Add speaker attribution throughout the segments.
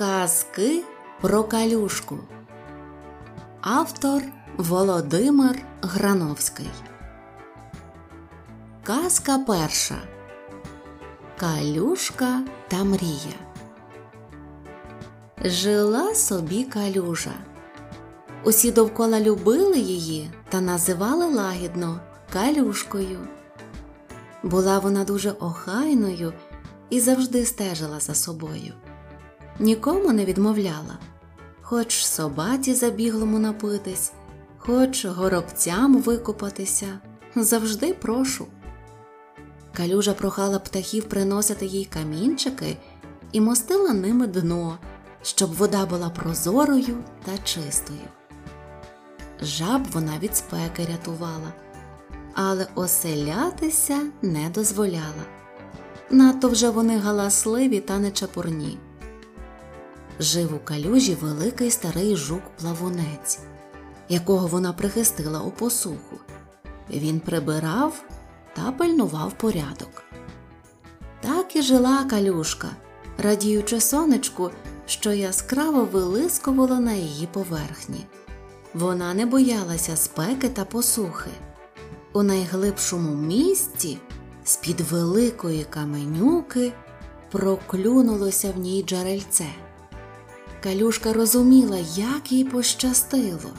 Speaker 1: Казки про калюшку. Автор Володимир Грановський. Казка перша. Калюшка та мрія. Жила собі калюжа. Усі довкола любили її та називали лагідно калюшкою. Була вона дуже охайною і завжди стежила за собою. Нікому не відмовляла, хоч собаці забіглому напитись, хоч горобцям викупатися, завжди прошу. Калюжа прохала птахів приносити їй камінчики і мостила ними дно, щоб вода була прозорою та чистою. Жаб вона від спеки рятувала, але оселятися не дозволяла. Надто вже вони галасливі та нечапурні. Жив у калюжі великий старий жук-плавунець, якого вона прихистила у посуху. Він прибирав та пильнував порядок. Так і жила калюшка, радіючи сонечку, що яскраво вилискувало на її поверхні. Вона не боялася спеки та посухи. У найглибшому місці, з-під великої каменюки, проклюнулося в ній джерельце. Калюшка розуміла, як їй пощастило.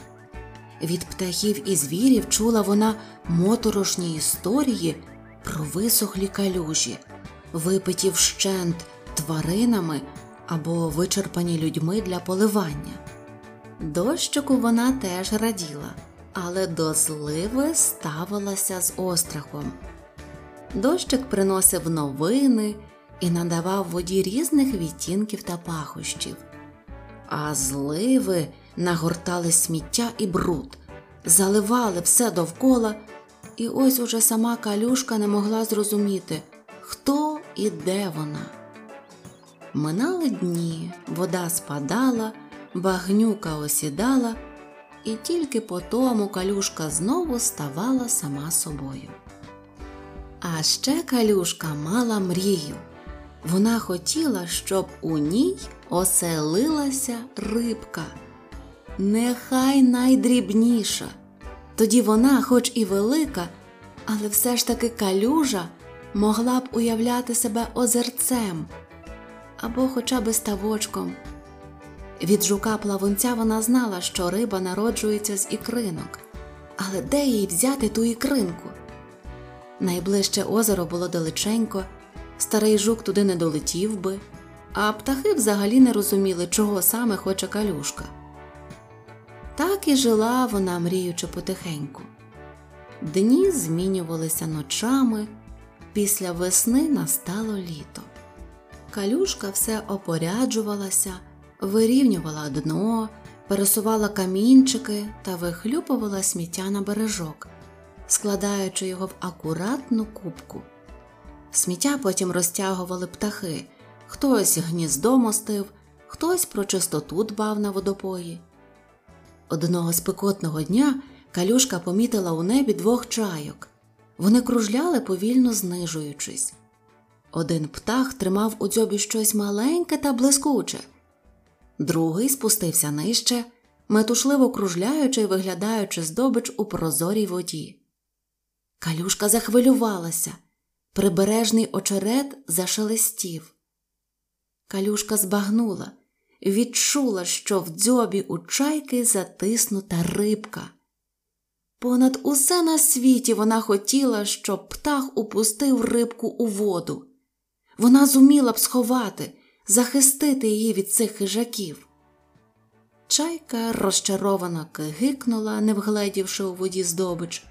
Speaker 1: Від птахів і звірів чула вона моторошні історії про висохлі калюжі, випиті вщент тваринами або вичерпані людьми для поливання. Дощику вона теж раділа, але до зливи ставилася з острахом. Дощик приносив новини і надавав воді різних відтінків та пахощів а зливи нагортали сміття і бруд, заливали все довкола, і ось уже сама калюшка не могла зрозуміти, хто і де вона. Минали дні, вода спадала, багнюка осідала, і тільки по тому калюшка знову ставала сама собою. А ще калюшка мала мрію. Вона хотіла, щоб у ній оселилася рибка, нехай найдрібніша. Тоді вона, хоч і велика, але все ж таки калюжа, могла б уявляти себе озерцем або хоча б ставочком. Від жука плавунця вона знала, що риба народжується з ікринок, але де їй взяти ту ікринку? Найближче озеро було далеченько, старий жук туди не долетів би а птахи взагалі не розуміли, чого саме хоче калюшка. Так і жила вона, мріючи потихеньку. Дні змінювалися ночами, після весни настало літо. Калюшка все опоряджувалася, вирівнювала дно, пересувала камінчики та вихлюпувала сміття на бережок, складаючи його в акуратну кубку. Сміття потім розтягували птахи, хтось гніздо мостив, хтось про чистоту дбав на водопої. Одного спекотного дня калюшка помітила у небі двох чайок. Вони кружляли, повільно знижуючись. Один птах тримав у дзьобі щось маленьке та блискуче, другий спустився нижче, метушливо кружляючи й виглядаючи здобич у прозорій воді. Калюшка захвилювалася, прибережний очерет зашелестів. Калюшка збагнула, відчула, що в дзьобі у чайки затиснута рибка. Понад усе на світі вона хотіла, щоб птах упустив рибку у воду. Вона зуміла б сховати, захистити її від цих хижаків. Чайка розчаровано кигикнула, не вгледівши у воді здобич,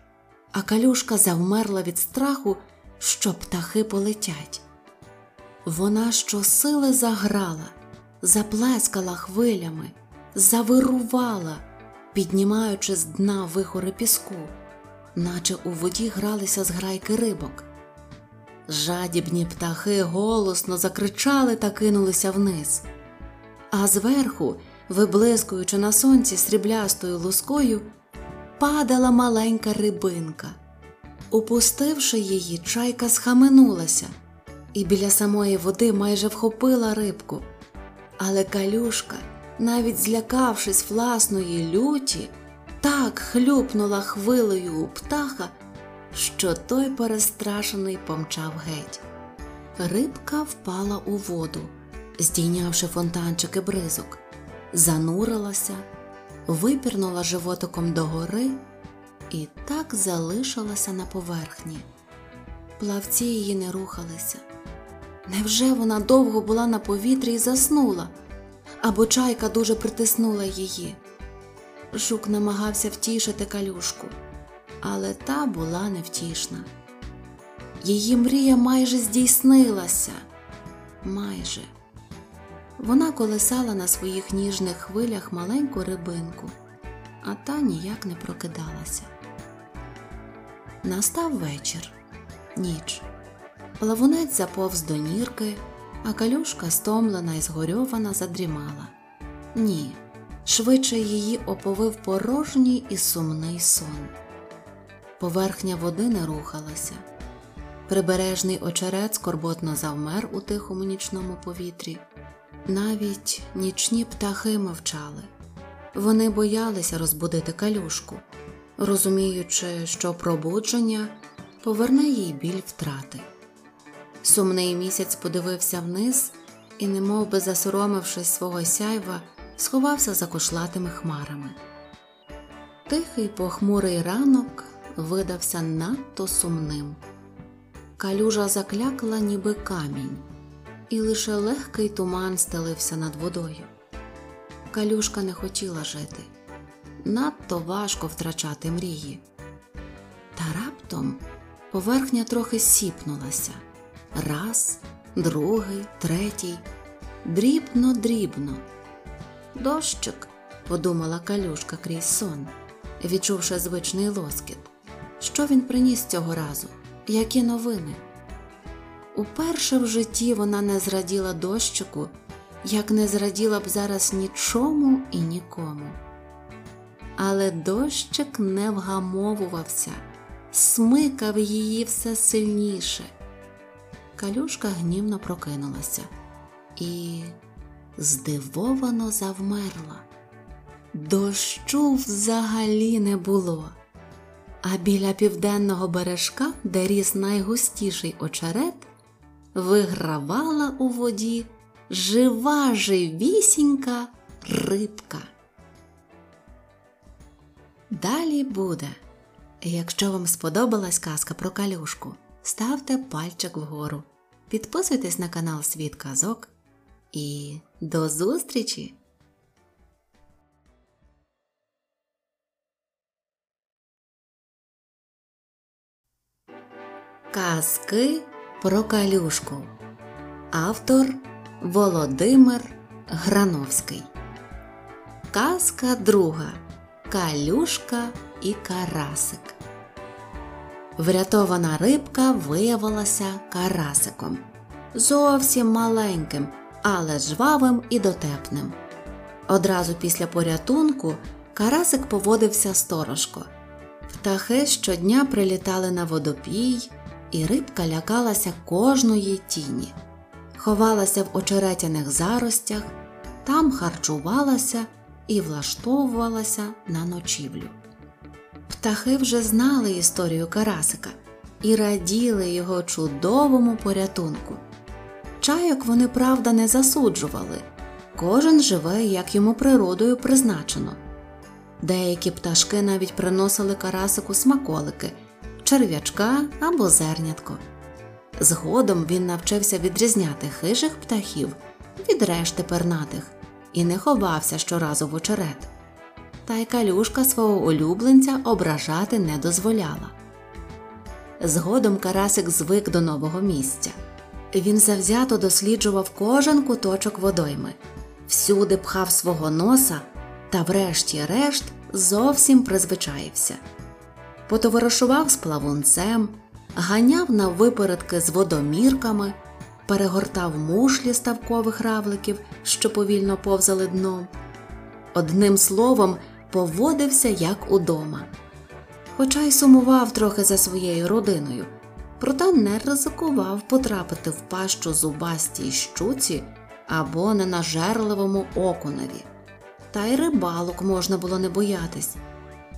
Speaker 1: а калюшка завмерла від страху, що птахи полетять. Вона щосили заграла, заплескала хвилями, завирувала, піднімаючи з дна вихори піску, наче у воді гралися зграйки рибок. Жадібні птахи голосно закричали та кинулися вниз, а зверху, виблискуючи на сонці сріблястою лускою, падала маленька рибинка. Упустивши її, чайка схаменулася і біля самої води майже вхопила рибку, Але калюшка, навіть злякавшись власної люті, так хлюпнула хвилею у птаха, що той перестрашений помчав геть. Рибка впала у воду, здійнявши фонтанчики бризок, занурилася, випірнула животиком догори і так залишилася на поверхні. Плавці її не рухалися. Невже вона довго була на повітрі і заснула, або чайка дуже притиснула її? Жук намагався втішити калюшку, але та була невтішна. Її мрія майже здійснилася. Майже. Вона колисала на своїх ніжних хвилях маленьку рибинку, а та ніяк не прокидалася. Настав вечір, ніч. Плавунець заповз до нірки, а калюшка, стомлена і згорьована, задрімала. Ні, швидше її оповив порожній і сумний сон. Поверхня води не рухалася. Прибережний очерет скорботно завмер у тихому нічному повітрі. Навіть нічні птахи мовчали. Вони боялися розбудити калюшку, розуміючи, що пробудження поверне їй біль втрати. Сумний місяць подивився вниз і, немов би засоромившись свого сяйва, сховався за кошлатими хмарами. Тихий похмурий ранок видався надто сумним. Калюжа заклякла, ніби камінь, і лише легкий туман стелився над водою. Калюшка не хотіла жити, надто важко втрачати мрії. Та раптом поверхня трохи сіпнулася раз, другий, третій, дрібно, дрібно. Дощик, подумала калюшка крізь сон, відчувши звичний лоскіт. Що він приніс цього разу? Які новини? Уперше в житті вона не зраділа дощику, як не зраділа б зараз нічому і нікому. Але дощик не вгамовувався, смикав її все сильніше. Калюшка гнівно прокинулася і здивовано завмерла. Дощу взагалі не було. А біля південного бережка, де ріс найгустіший очерет, вигравала у воді жива живісінька рибка. Далі буде. Якщо вам сподобалась казка про калюшку, ставте пальчик вгору, підписуйтесь на канал Світ Казок і до зустрічі! Казки про калюшку. Автор Володимир Грановський. Казка друга. Калюшка і Карасик. Врятована рибка виявилася карасиком. Зовсім маленьким, але жвавим і дотепним. Одразу після порятунку карасик поводився сторожко. Птахи щодня прилітали на водопій і рибка лякалася кожної тіні, ховалася в очеретяних заростях, там харчувалася і влаштовувалася на ночівлю. Птахи вже знали історію Карасика і раділи його чудовому порятунку. Чайок вони, правда, не засуджували, кожен живе, як йому природою призначено. Деякі пташки навіть приносили карасику смаколики черв'ячка або зернятко. Згодом він навчився відрізняти хижих птахів від решти пернатих і не ховався щоразу в очерет. Та й калюшка свого улюбленця ображати не дозволяла. Згодом Карасик звик до нового місця. Він завзято досліджував кожен куточок водойми, всюди пхав свого носа та, врешті-решт, зовсім призвичаївся потоваришував з плавунцем, ганяв на випередки з водомірками, перегортав мушлі ставкових равликів, що повільно повзали дном. Одним словом, поводився як удома. Хоча й сумував трохи за своєю родиною, проте не ризикував потрапити в пащу зубастій щуці або ненажерливому окуневі. Та й рибалок можна було не боятись.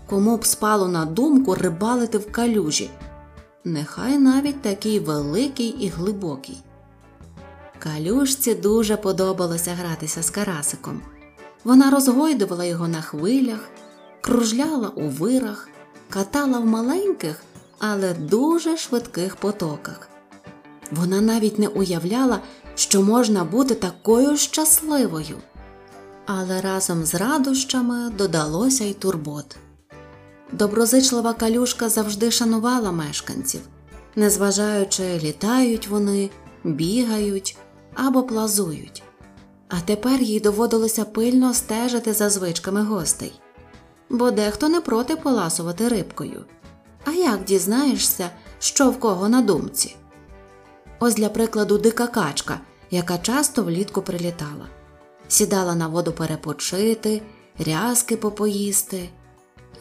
Speaker 1: Кому б спало на думку рибалити в калюжі, нехай навіть такий великий і глибокий. Калюшці дуже подобалося гратися з карасиком. Вона розгойдувала його на хвилях, кружляла у вирах, катала в маленьких, але дуже швидких потоках. Вона навіть не уявляла, що можна бути такою щасливою. Але разом з радощами додалося й турбот. Доброзичлива калюшка завжди шанувала мешканців, незважаючи, літають вони, бігають або плазують. А тепер їй доводилося пильно стежити за звичками гостей, бо дехто не проти поласувати рибкою. А як дізнаєшся, що в кого на думці? Ось для прикладу дика качка, яка часто влітку прилітала, сідала на воду перепочити, рязки попоїсти,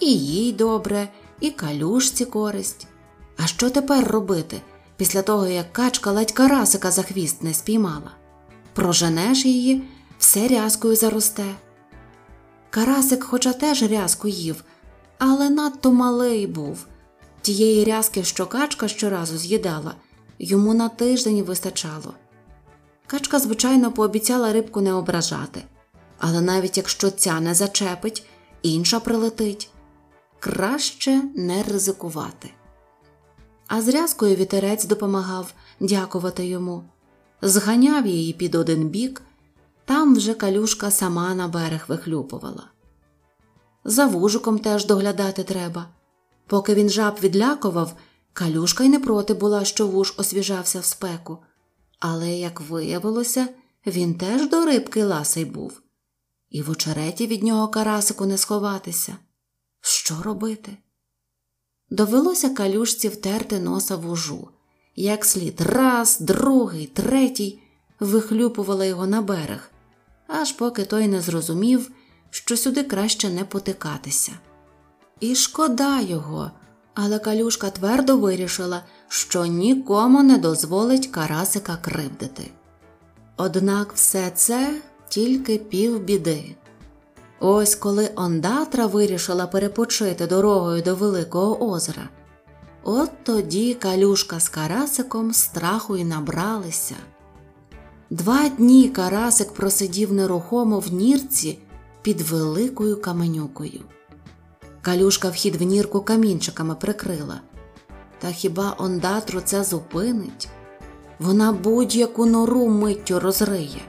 Speaker 1: і їй добре, і калюшці користь. А що тепер робити після того, як качка ледь карасика за хвіст не спіймала? Проженеш її, все рязкою заросте. Карасик, хоча теж рязку їв, але надто малий був. Тієї рязки, що качка щоразу з'їдала, йому на тиждень вистачало. Качка, звичайно, пообіцяла рибку не ображати, але навіть якщо ця не зачепить, інша прилетить краще не ризикувати. А з вітерець допомагав дякувати йому, зганяв її під один бік, там вже калюшка сама на берег вихлюпувала. За вужиком теж доглядати треба. Поки він жаб відлякував, калюшка й не проти була, що вуж освіжався в спеку. Але, як виявилося, він теж до рибки ласий був, і в очереті від нього карасику не сховатися. Що робити? Довелося калюшці втерти носа вужу, як слід раз, другий, третій вихлюпувала його на берег, аж поки той не зрозумів, що сюди краще не потикатися. І шкода його, але калюшка твердо вирішила, що нікому не дозволить карасика кривдити. Однак все це тільки півбіди. Ось коли ондатра вирішила перепочити дорогою до Великого озера, от тоді калюшка з карасиком страху й набралися. Два дні карасик просидів нерухомо в нірці під великою каменюкою. Калюшка вхід в нірку камінчиками прикрила. Та хіба ондатру це зупинить? Вона будь-яку нору миттю розриє.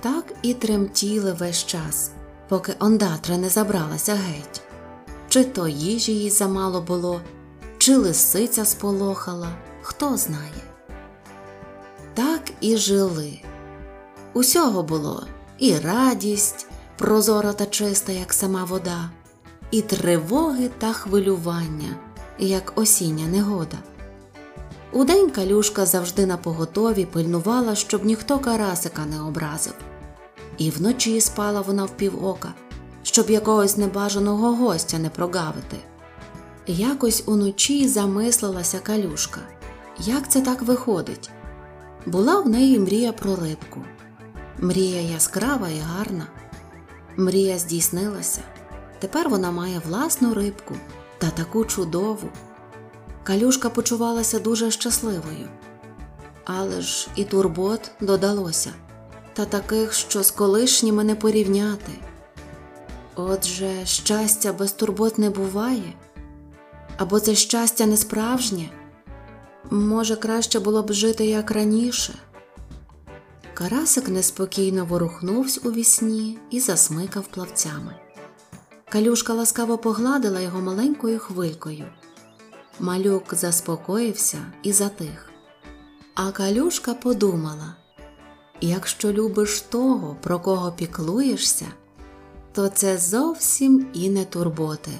Speaker 1: Так і тремтіли весь час поки ондатра не забралася геть. Чи то їжі їй замало було, чи лисиця сполохала, хто знає. Так і жили. Усього було і радість, прозора та чиста, як сама вода, і тривоги та хвилювання, як осіння негода. Удень калюшка завжди на поготові пильнувала, щоб ніхто карасика не образив і вночі спала вона в півока, щоб якогось небажаного гостя не прогавити. Якось уночі замислилася калюшка, як це так виходить. Була в неї мрія про рибку. Мрія яскрава і гарна. Мрія здійснилася. Тепер вона має власну рибку та таку чудову. Калюшка почувалася дуже щасливою. Але ж і турбот додалося та таких, що з колишніми не порівняти. Отже, щастя без турбот не буває, або це щастя не справжнє, може, краще було б жити як раніше. Карасик неспокійно ворухнувся у вісні і засмикав плавцями. Калюшка ласкаво погладила його маленькою хвилькою. Малюк заспокоївся і затих. А калюшка подумала Якщо любиш того, про кого піклуєшся, то це зовсім і не турботи,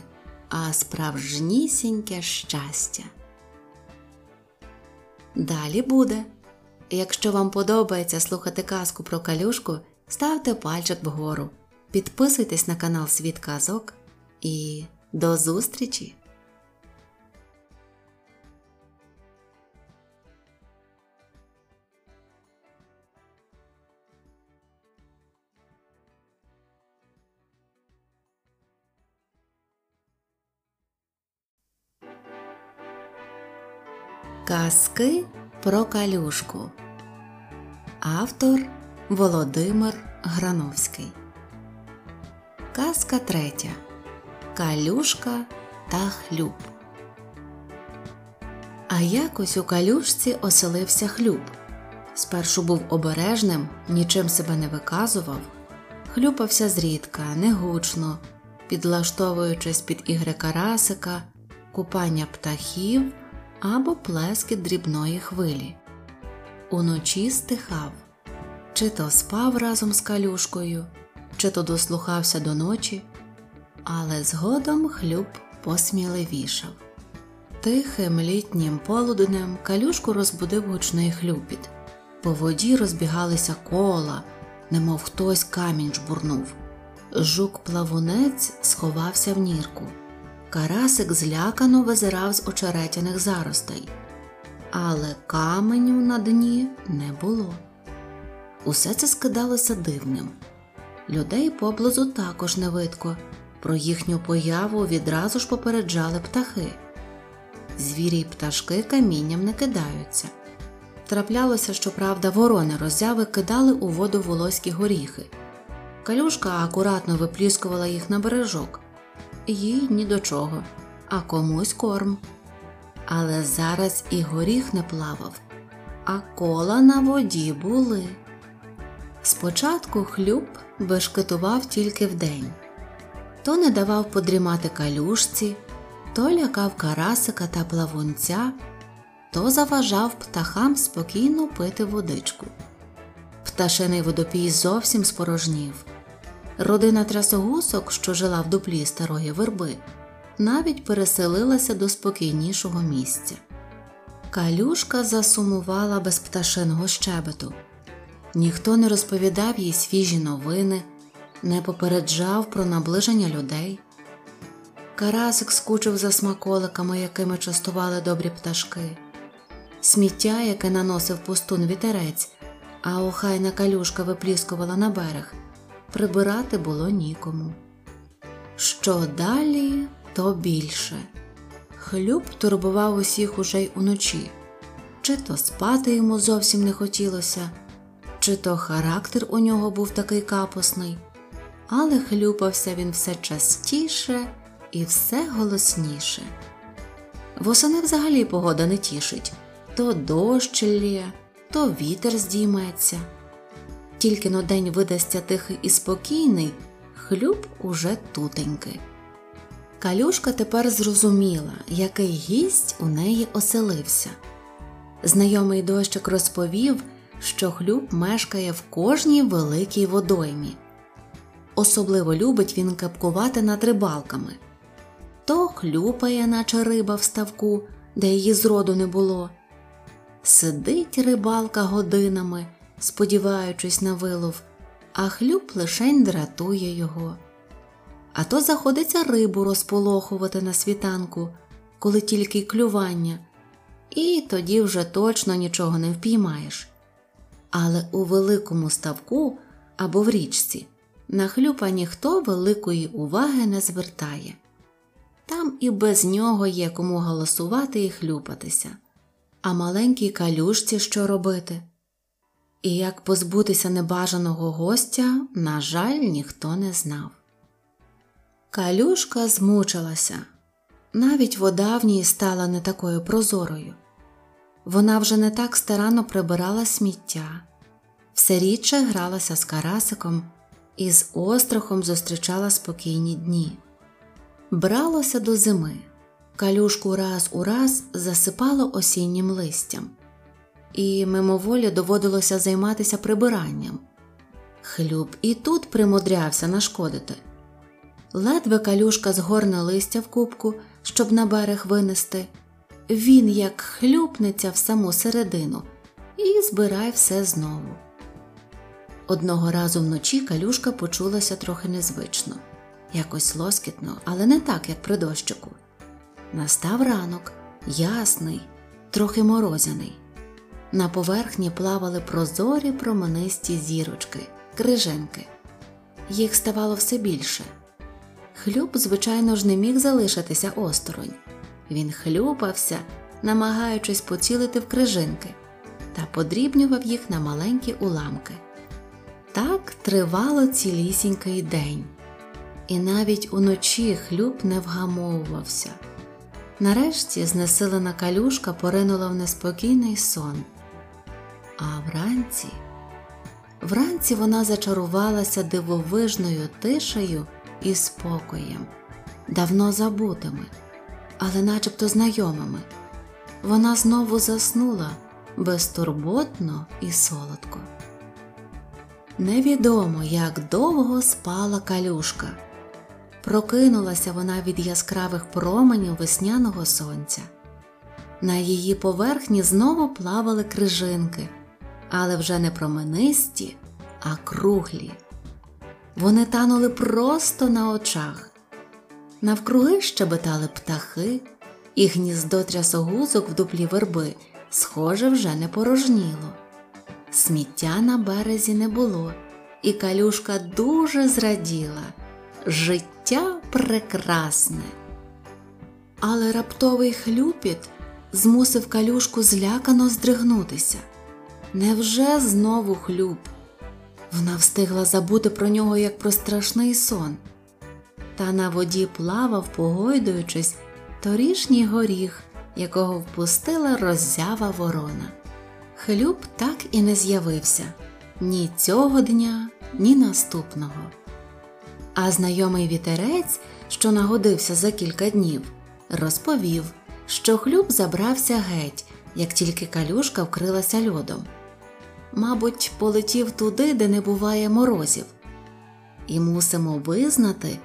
Speaker 1: а справжнісіньке щастя. Далі буде. Якщо вам подобається слухати казку про калюшку, ставте пальчик вгору, підписуйтесь на канал Світ Казок і до зустрічі! Казки про калюшку. Автор Володимир Грановський. Казка третя. Калюшка та хлюб. А якось у калюшці оселився хлюб. Спершу був обережним, нічим себе не виказував, хлюпався зрідка, негучно, підлаштовуючись під ігри карасика, купання птахів або плескіт дрібної хвилі. Уночі стихав, чи то спав разом з калюшкою, чи то дослухався до ночі, але згодом хлюб посміливішав. Тихим літнім полуднем калюшку розбудив гучний хлюпіт. По воді розбігалися кола, немов хтось камінь жбурнув. Жук-плавунець сховався в нірку. Карасик злякано визирав з очеретяних заростей, але каменю на дні не було. Усе це скидалося дивним. Людей поблизу також не видко, про їхню появу відразу ж попереджали птахи. Звірі й пташки камінням не кидаються. Траплялося, щоправда, ворони роззяви кидали у воду волоські горіхи. Калюшка акуратно випліскувала їх на бережок їй ні до чого, а комусь корм. Але зараз і горіх не плавав, а кола на воді були. Спочатку хлюб бешкетував тільки вдень, то не давав подрімати калюшці, то лякав карасика та плавунця, то заважав птахам спокійно пити водичку. Пташиний водопій зовсім спорожнів. Родина трясогусок, що жила в дуплі старої верби, навіть переселилася до спокійнішого місця. Калюшка засумувала без пташиного щебету. Ніхто не розповідав їй свіжі новини, не попереджав про наближення людей. Карасик скучив за смаколиками, якими частували добрі пташки, сміття, яке наносив пустун вітерець, а охайна калюшка випліскувала на берег прибирати було нікому. Що далі, то більше. Хлюб турбував усіх уже й уночі, чи то спати йому зовсім не хотілося, чи то характер у нього був такий капосний, але хлюпався він все частіше і все голосніше. Восени взагалі погода не тішить то дощ лє, то вітер здійметься тільки но день видасться тихий і спокійний, хлюб уже тутеньки. Калюшка тепер зрозуміла, який гість у неї оселився. Знайомий дощик розповів, що хлюб мешкає в кожній великій водоймі. Особливо любить він капкувати над рибалками. То хлюпає, наче риба в ставку, де її зроду не було. Сидить рибалка годинами сподіваючись на вилов, а хлюб лишень дратує його. А то заходиться рибу розполохувати на світанку, коли тільки клювання, і тоді вже точно нічого не впіймаєш. Але у великому ставку або в річці на хлюпа ніхто великої уваги не звертає. Там і без нього є кому голосувати і хлюпатися, а маленькій калюшці що робити. І як позбутися небажаного гостя, на жаль, ніхто не знав. Калюшка змучилася, навіть вода в ній стала не такою прозорою. Вона вже не так старанно прибирала сміття, все рідше гралася з карасиком і з острахом зустрічала спокійні дні. Бралося до зими, калюшку раз у раз засипало осіннім листям і мимоволі доводилося займатися прибиранням. Хлюб і тут примудрявся нашкодити. Ледве калюшка згорне листя в кубку, щоб на берег винести. Він, як хлюпнеться в саму середину, і збирає все знову. Одного разу вночі калюшка почулася трохи незвично, якось лоскітно, але не так, як при дощику. Настав ранок, ясний, трохи морозяний. На поверхні плавали прозорі променисті зірочки, криженки. Їх ставало все більше. Хлюб, звичайно ж, не міг залишитися осторонь. Він хлюпався, намагаючись поцілити в крижинки, та подрібнював їх на маленькі уламки. Так тривало цілісінький день, і навіть уночі хлюб не вгамовувався. Нарешті знесилена калюшка поринула в неспокійний сон. А вранці, вранці вона зачарувалася дивовижною тишею і спокоєм, давно забутими, але начебто знайомими. Вона знову заснула безтурботно і солодко. Невідомо, як довго спала калюшка. Прокинулася вона від яскравих променів весняного сонця. На її поверхні знову плавали крижинки, але вже не променисті, а круглі. Вони танули просто на очах. Навкруги щебетали птахи, і гніздо трясогузок в дуплі верби, схоже, вже не порожніло. Сміття на березі не було, і калюшка дуже зраділа. Життя прекрасне. Але раптовий хлюпіт змусив калюшку злякано здригнутися. Невже знову хлюб? Вона встигла забути про нього як про страшний сон. Та на воді плавав, погойдуючись, торішній горіх, якого впустила роззява ворона. Хлюб так і не з'явився ні цього дня, ні наступного. А знайомий вітерець, що нагодився за кілька днів, розповів, що хлюб забрався геть, як тільки калюшка вкрилася льодом. Мабуть, полетів туди, де не буває морозів. І мусимо визнати,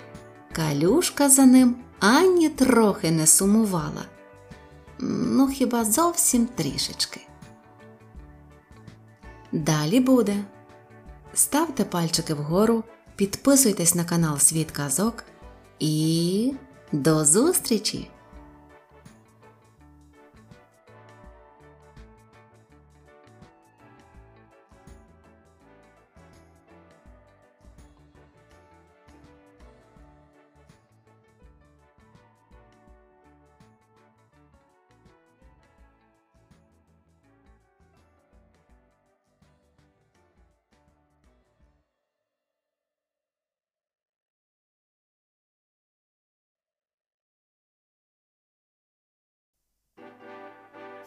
Speaker 1: калюшка за ним ані трохи не сумувала. Ну, хіба зовсім трішечки. Далі буде. Ставте пальчики вгору, підписуйтесь на канал Світ Казок і до зустрічі!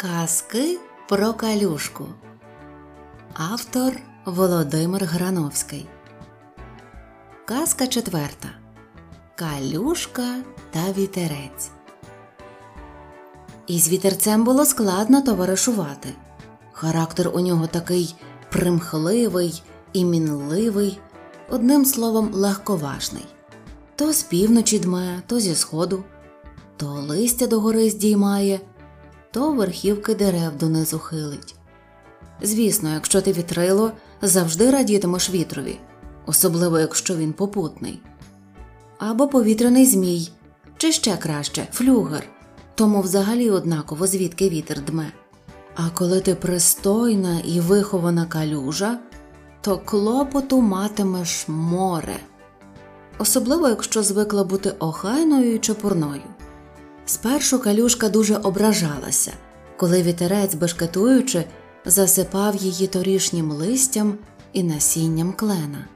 Speaker 1: Казки про калюшку. Автор Володимир Грановський. Казка четверта. Калюшка та вітерець. Із вітерцем було складно товаришувати. Характер у нього такий примхливий і мінливий, одним словом, легковажний. То з півночі дме, то зі сходу, то листя догори здіймає то верхівки дерев донизу хилить. Звісно, якщо ти вітрило, завжди радітимеш вітрові, особливо якщо він попутний. Або повітряний змій, чи ще краще флюгер, тому взагалі однаково звідки вітер дме. А коли ти пристойна і вихована калюжа, то клопоту матимеш море, особливо якщо звикла бути охайною і чепурною. Спершу калюшка дуже ображалася, коли вітерець, бешкетуючи, засипав її торішнім листям і насінням клена.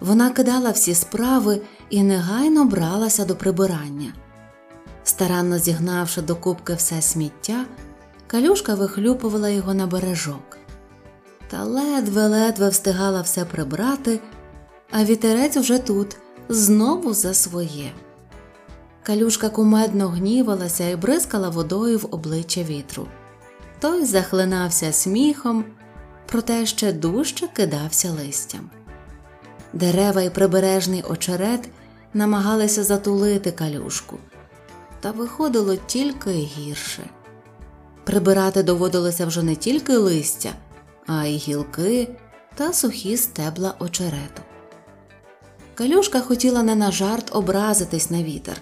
Speaker 1: Вона кидала всі справи і негайно бралася до прибирання. Старанно зігнавши до кубки все сміття, калюшка вихлюпувала його на бережок. Та ледве-ледве встигала все прибрати, а вітерець уже тут, знову за своє. Калюшка кумедно гнівалася і бризкала водою в обличчя вітру. Той захлинався сміхом, проте ще дужче кидався листям. Дерева і прибережний очерет намагалися затулити калюшку, та виходило тільки гірше. Прибирати доводилося вже не тільки листя, а й гілки та сухі стебла очерету. Калюшка хотіла не на жарт образитись на вітер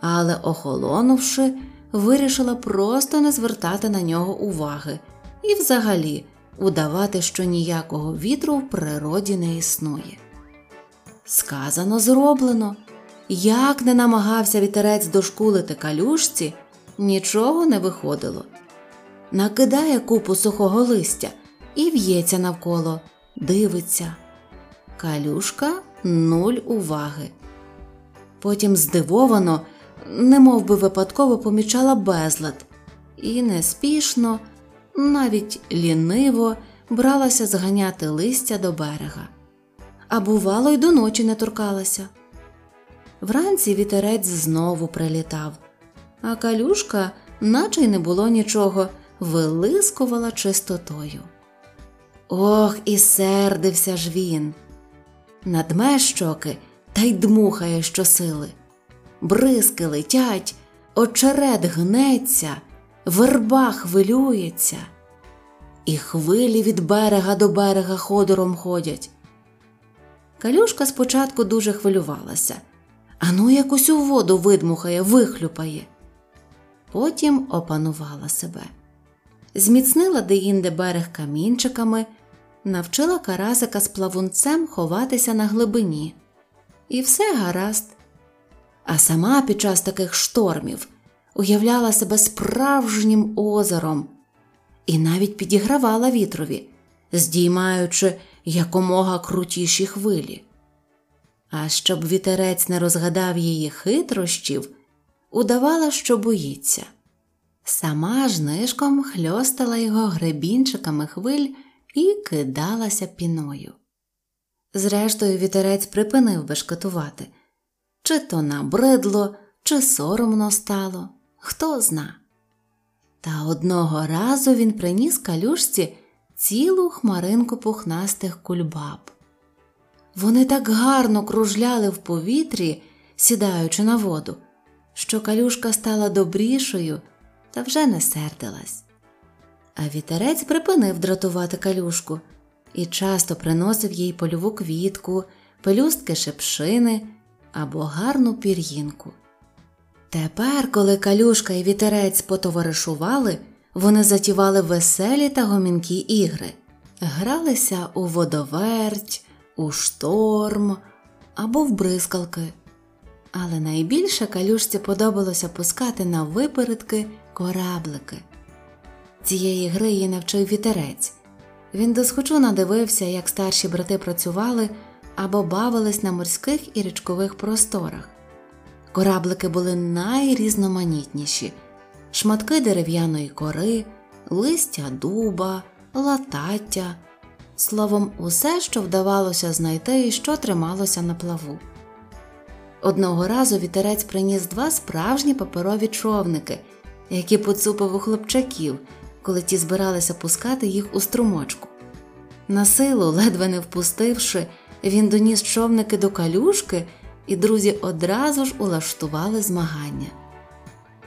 Speaker 1: але, охолонувши, вирішила просто не звертати на нього уваги і, взагалі, удавати, що ніякого вітру в природі не існує. Сказано, зроблено. Як не намагався вітерець дошкулити калюшці, нічого не виходило. Накидає купу сухого листя і в'ється навколо, дивиться. Калюшка нуль уваги. Потім здивовано, немов би випадково помічала безлад, і неспішно, навіть ліниво бралася зганяти листя до берега, а бувало, й до ночі не торкалася. Вранці вітерець знову прилітав, а калюшка, наче й не було нічого, вилискувала чистотою. Ох, і сердився ж він. Надме щоки та й дмухає щосили. Бризки летять, очерет гнеться, верба хвилюється, і хвилі від берега до берега ходором ходять. Калюшка спочатку дуже хвилювалася, а ну якось у воду видмухає, вихлюпає. Потім опанувала себе, зміцнила деінде берег камінчиками, навчила карасика з плавунцем ховатися на глибині. І все гаразд. А сама під час таких штормів уявляла себе справжнім озером і навіть підігравала вітрові, здіймаючи якомога крутіші хвилі. А щоб вітерець не розгадав її хитрощів, удавала, що боїться. Сама ж нишком хльостала його гребінчиками хвиль і кидалася піною. Зрештою, вітерець припинив бешкетувати чи то набридло, чи соромно стало, хто зна. Та одного разу він приніс калюшці цілу хмаринку пухнастих кульбаб. Вони так гарно кружляли в повітрі, сідаючи на воду, що калюшка стала добрішою та вже не сердилась. А вітерець припинив дратувати калюшку і часто приносив їй польову квітку, пелюстки шепшини або гарну пір'їнку. Тепер, коли калюшка і вітерець потоваришували, вони затівали веселі та гомінкі ігри, гралися у водоверть, у шторм або в бризкалки. Але найбільше калюшці подобалося пускати на випередки кораблики. Цієї гри її навчив вітерець. Він досхочу надивився, як старші брати працювали або бавились на морських і річкових просторах. Кораблики були найрізноманітніші шматки дерев'яної кори, листя дуба, латаття, словом, усе, що вдавалося знайти і що трималося на плаву. Одного разу вітерець приніс два справжні паперові човники, які поцупив у хлопчаків, коли ті збиралися пускати їх у струмочку. На силу, ледве не впустивши, він доніс човники до калюшки, і друзі одразу ж улаштували змагання.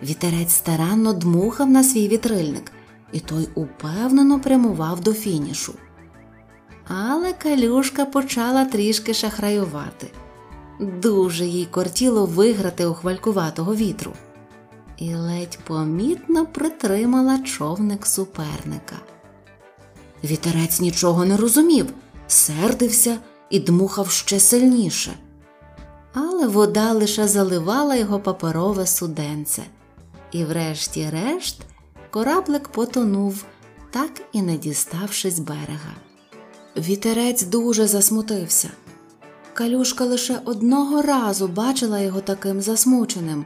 Speaker 1: Вітерець старанно дмухав на свій вітрильник, і той упевнено прямував до фінішу. Але калюшка почала трішки шахраювати. Дуже їй кортіло виграти у хвалькуватого вітру, і ледь помітно притримала човник суперника. Вітерець нічого не розумів, сердився і дмухав ще сильніше. Але вода лише заливала його паперове суденце, і, врешті-решт, кораблик потонув, так і не діставшись берега. Вітерець дуже засмутився. Калюшка лише одного разу бачила його таким засмученим,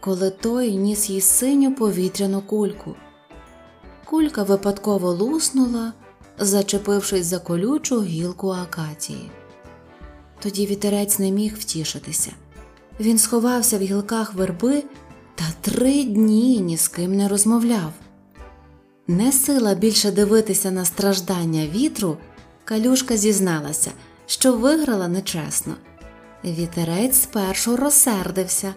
Speaker 1: коли той ніс їй синю повітряну кульку. Кулька випадково луснула зачепившись за колючу гілку акації. Тоді вітерець не міг втішитися. Він сховався в гілках верби та три дні ні з ким не розмовляв. Не сила більше дивитися на страждання вітру, калюшка зізналася, що виграла нечесно. Вітерець спершу розсердився,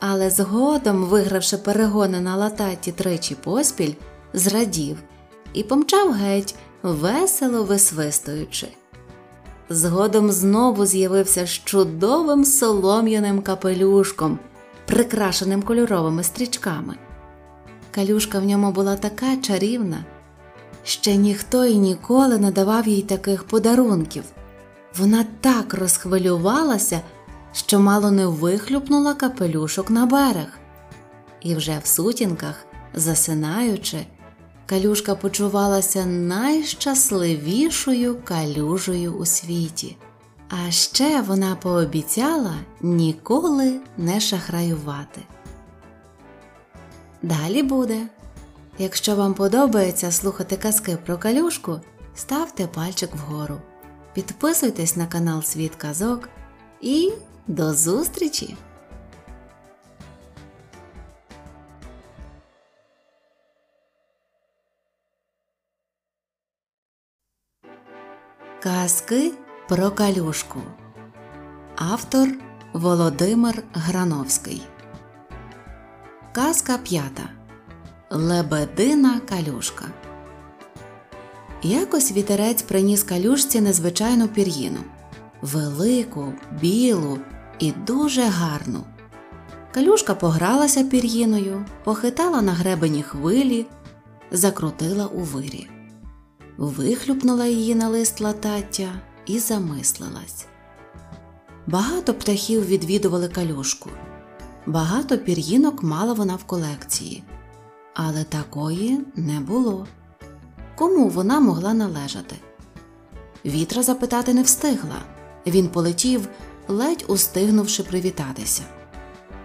Speaker 1: але згодом, вигравши перегони на лататі тричі поспіль, зрадів і помчав геть, весело висвистуючи. Згодом знову з'явився з чудовим солом'яним капелюшком, прикрашеним кольоровими стрічками. Калюшка в ньому була така чарівна, ще ніхто й ніколи не давав їй таких подарунків. Вона так розхвилювалася, що мало не вихлюпнула капелюшок на берег. і вже в сутінках, засинаючи, калюшка почувалася найщасливішою калюжею у світі. А ще вона пообіцяла ніколи не шахраювати. Далі буде. Якщо вам подобається слухати казки про калюшку, ставте пальчик вгору. Підписуйтесь на канал Світ Казок і до зустрічі! Казки про калюшку. Автор Володимир Грановський. Казка п'ята. Лебедина калюшка. Якось вітерець приніс калюшці незвичайну пір'їну велику, білу і дуже гарну. Калюшка погралася пір'їною, похитала на гребені хвилі, закрутила у вирі, вихлюпнула її на лист латаття і замислилась. Багато птахів відвідували калюшку, багато пір'їнок мала вона в колекції, але такої не було. Кому вона могла належати? Вітра запитати не встигла. Він полетів, ледь устигнувши привітатися.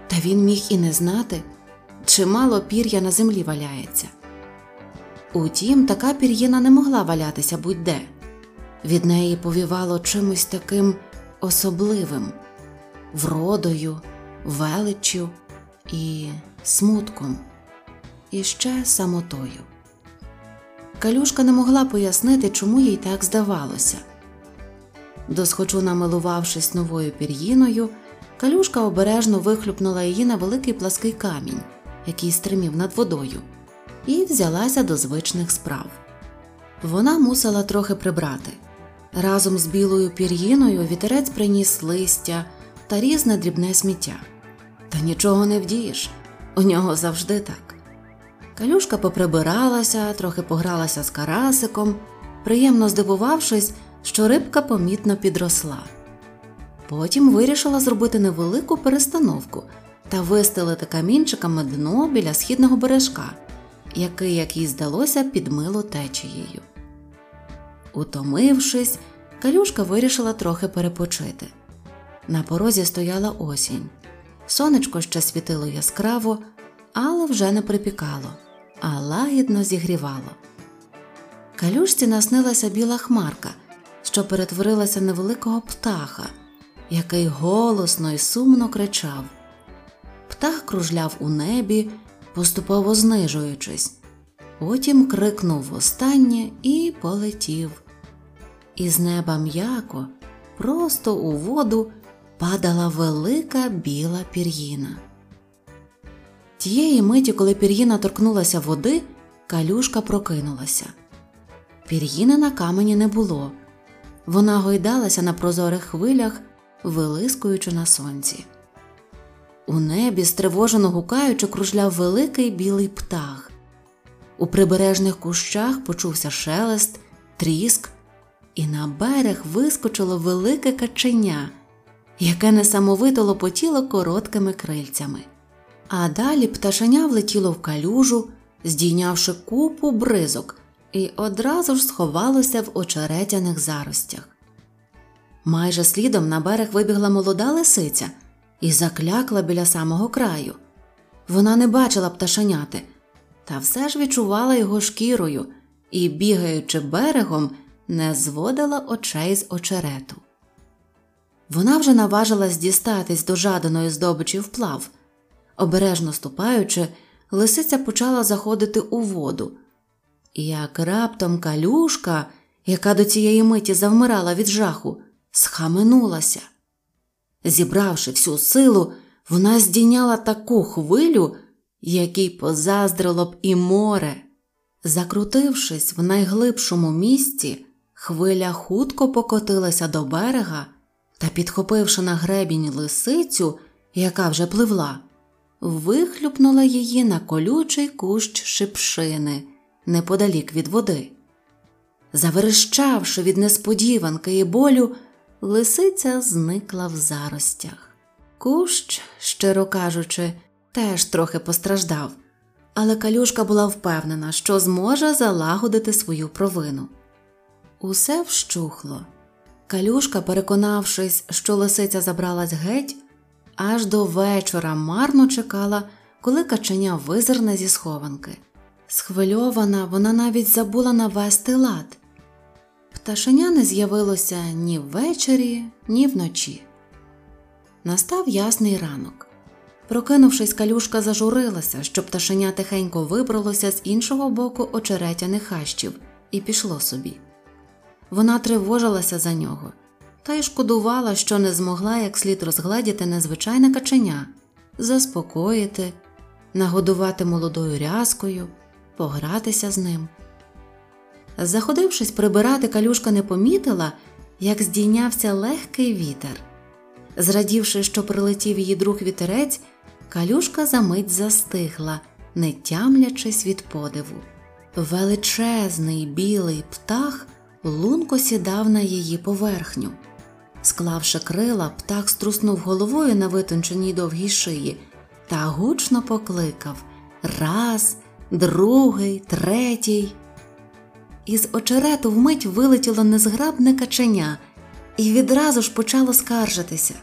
Speaker 1: Та він міг і не знати, чимало пір'я на землі валяється. Утім, така пір'їна не могла валятися будь-де. Від неї повівало чимось таким особливим вродою, величчю і смутком, і ще самотою. Калюшка не могла пояснити, чому їй так здавалося. Досхочу намилувавшись новою пір'їною, калюшка обережно вихлюпнула її на великий плаский камінь, який стримів над водою, і взялася до звичних справ. Вона мусила трохи прибрати. Разом з білою пір'їною вітерець приніс листя та різне дрібне сміття. Та нічого не вдієш, у нього завжди так. Калюшка поприбиралася, трохи погралася з карасиком, приємно здивувавшись, що рибка помітно підросла. Потім вирішила зробити невелику перестановку та вистелити камінчиками дно біля східного бережка, який, як їй здалося, підмило течією. Утомившись, калюшка вирішила трохи перепочити. На порозі стояла осінь. Сонечко ще світило яскраво, але вже не припікало, а лагідно зігрівало. Калюшці наснилася біла хмарка, що перетворилася на великого птаха, який голосно й сумно кричав. Птах кружляв у небі, поступово знижуючись, потім крикнув востаннє і полетів. Із неба м'яко, просто у воду падала велика біла пір'їна. Тієї миті, коли пір'їна торкнулася води, калюшка прокинулася. Пір'їни на камені не було. Вона гойдалася на прозорих хвилях, вилискуючи на сонці. У небі, стривожено гукаючи, кружляв великий білий птах. У прибережних кущах почувся шелест, тріск, і на берег вискочило велике каченя, яке несамовито лопотіло короткими крильцями. А далі пташеня влетіло в калюжу, здійнявши купу бризок, і одразу ж сховалося в очеретяних заростях. Майже слідом на берег вибігла молода лисиця і заклякла біля самого краю. Вона не бачила пташеняти, та все ж відчувала його шкірою і, бігаючи берегом, не зводила очей з очерету. Вона вже наважилась дістатись до жаданої здобичі вплав. Обережно ступаючи, лисиця почала заходити у воду, як раптом калюшка, яка до цієї миті завмирала від жаху, схаменулася. Зібравши всю силу, вона здійняла таку хвилю, якій позаздрило б і море. Закрутившись в найглибшому місці, хвиля хутко покотилася до берега та, підхопивши на гребінь лисицю, яка вже пливла, вихлюпнула її на колючий кущ шипшини неподалік від води. Заверещавши від несподіванки і болю, лисиця зникла в заростях. Кущ, щиро кажучи, теж трохи постраждав, але калюшка була впевнена, що зможе залагодити свою провину. Усе вщухло. Калюшка, переконавшись, що лисиця забралась геть, аж до вечора марно чекала, коли каченя визирне зі схованки. Схвильована, вона навіть забула навести лад. Пташеня не з'явилося ні ввечері, ні вночі. Настав ясний ранок. Прокинувшись, калюшка зажурилася, щоб пташеня тихенько вибралося з іншого боку очеретяних хащів і пішло собі. Вона тривожилася за нього та й шкодувала, що не змогла як слід розгледіти незвичайне каченя, заспокоїти, нагодувати молодою рязкою, погратися з ним. Заходившись прибирати, калюшка не помітила, як здійнявся легкий вітер. Зрадівши, що прилетів її друг вітерець, калюшка за мить застигла, не тямлячись від подиву. Величезний білий птах лунко сідав на її поверхню. Склавши крила, птах струснув головою на витонченій довгій шиї та гучно покликав раз, другий, третій. Із очерету вмить вилетіло незграбне каченя і відразу ж почало скаржитися.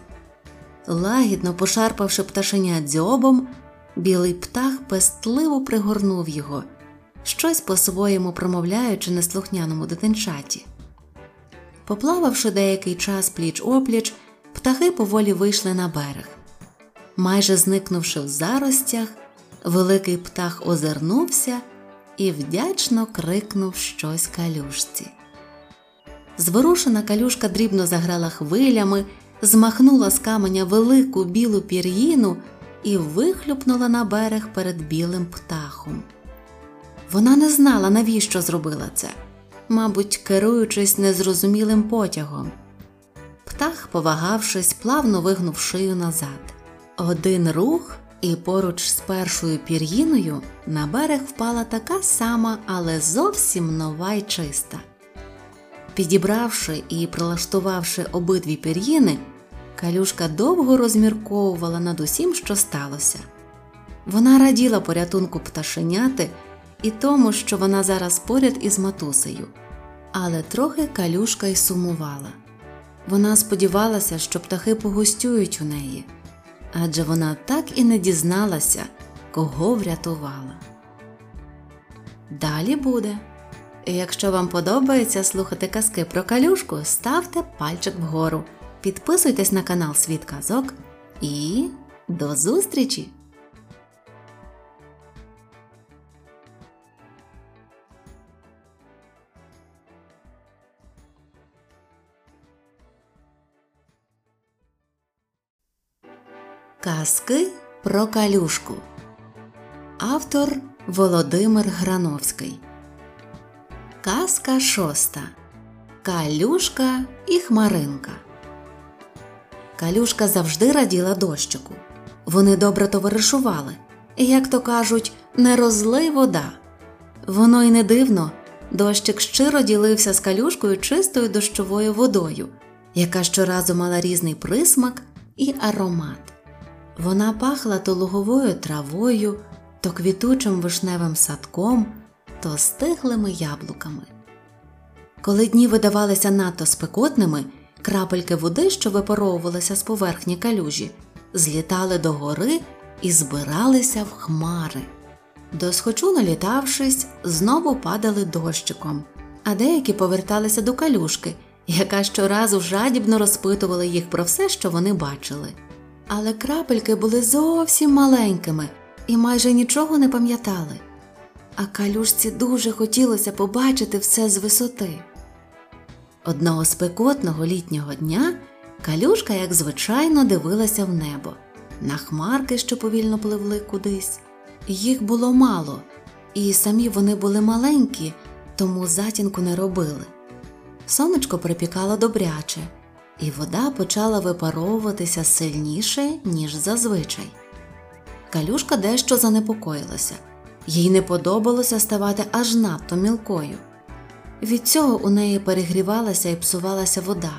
Speaker 1: Лагідно пошарпавши пташеня дзьобом, білий птах пестливо пригорнув його, щось по-своєму промовляючи неслухняному дитинчаті. Поплававши деякий час пліч опліч, птахи поволі вийшли на берег. Майже зникнувши в заростях, великий птах озирнувся і вдячно крикнув щось калюшці. Зворушена калюшка дрібно заграла хвилями, змахнула з каменя велику білу пір'їну і вихлюпнула на берег перед білим птахом. Вона не знала, навіщо зробила це, мабуть, керуючись незрозумілим потягом. Птах, повагавшись, плавно вигнув шию назад. Один рух, і поруч з першою пір'їною на берег впала така сама, але зовсім нова й чиста. Підібравши і прилаштувавши обидві пір'їни, калюшка довго розмірковувала над усім, що сталося. Вона раділа порятунку пташеняти і тому, що вона зараз поряд із матусею, але трохи калюшка й сумувала. Вона сподівалася, що птахи погостюють у неї, адже вона так і не дізналася, кого врятувала. Далі буде. Якщо вам подобається слухати казки про калюшку, ставте пальчик вгору, підписуйтесь на канал Світ Казок і до зустрічі! Казки про калюшку. Автор Володимир Грановський. Казка шоста. Калюшка і Хмаринка. Калюшка завжди раділа дощику. Вони добре товаришували. Як то кажуть, не розлий вода. Воно й не дивно. Дощик щиро ділився з калюшкою чистою дощовою водою, яка щоразу мала різний присмак і аромат. Вона пахла то луговою травою, то квітучим вишневим садком, то стиглими яблуками. Коли дні видавалися надто спекотними, крапельки води, що випаровувалися з поверхні калюжі, злітали до гори і збиралися в хмари. Досхочу налітавшись, знову падали дощиком, а деякі поверталися до калюшки, яка щоразу жадібно розпитувала їх про все, що вони бачили але крапельки були зовсім маленькими і майже нічого не пам'ятали. А калюшці дуже хотілося побачити все з висоти. Одного спекотного літнього дня калюшка, як звичайно, дивилася в небо, на хмарки, що повільно пливли кудись. Їх було мало, і самі вони були маленькі, тому затінку не робили. Сонечко припікало добряче і вода почала випаровуватися сильніше, ніж зазвичай. Калюшка дещо занепокоїлася, їй не подобалося ставати аж надто мілкою. Від цього у неї перегрівалася і псувалася вода.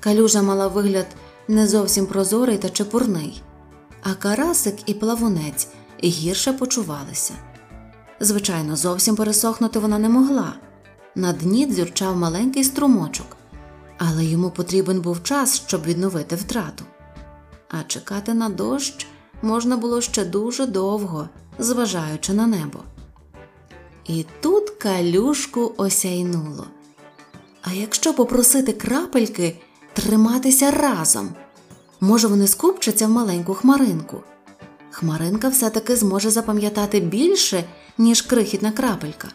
Speaker 1: Калюжа мала вигляд не зовсім прозорий та чепурний, а карасик і плавунець гірше почувалися. Звичайно, зовсім пересохнути вона не могла. На дні дзюрчав маленький струмочок, але йому потрібен був час, щоб відновити втрату. А чекати на дощ можна було ще дуже довго, зважаючи на небо. І тут калюшку осяйнуло. А якщо попросити крапельки триматися разом, може, вони скупчаться в маленьку хмаринку. Хмаринка все-таки зможе запам'ятати більше, ніж крихітна крапелька.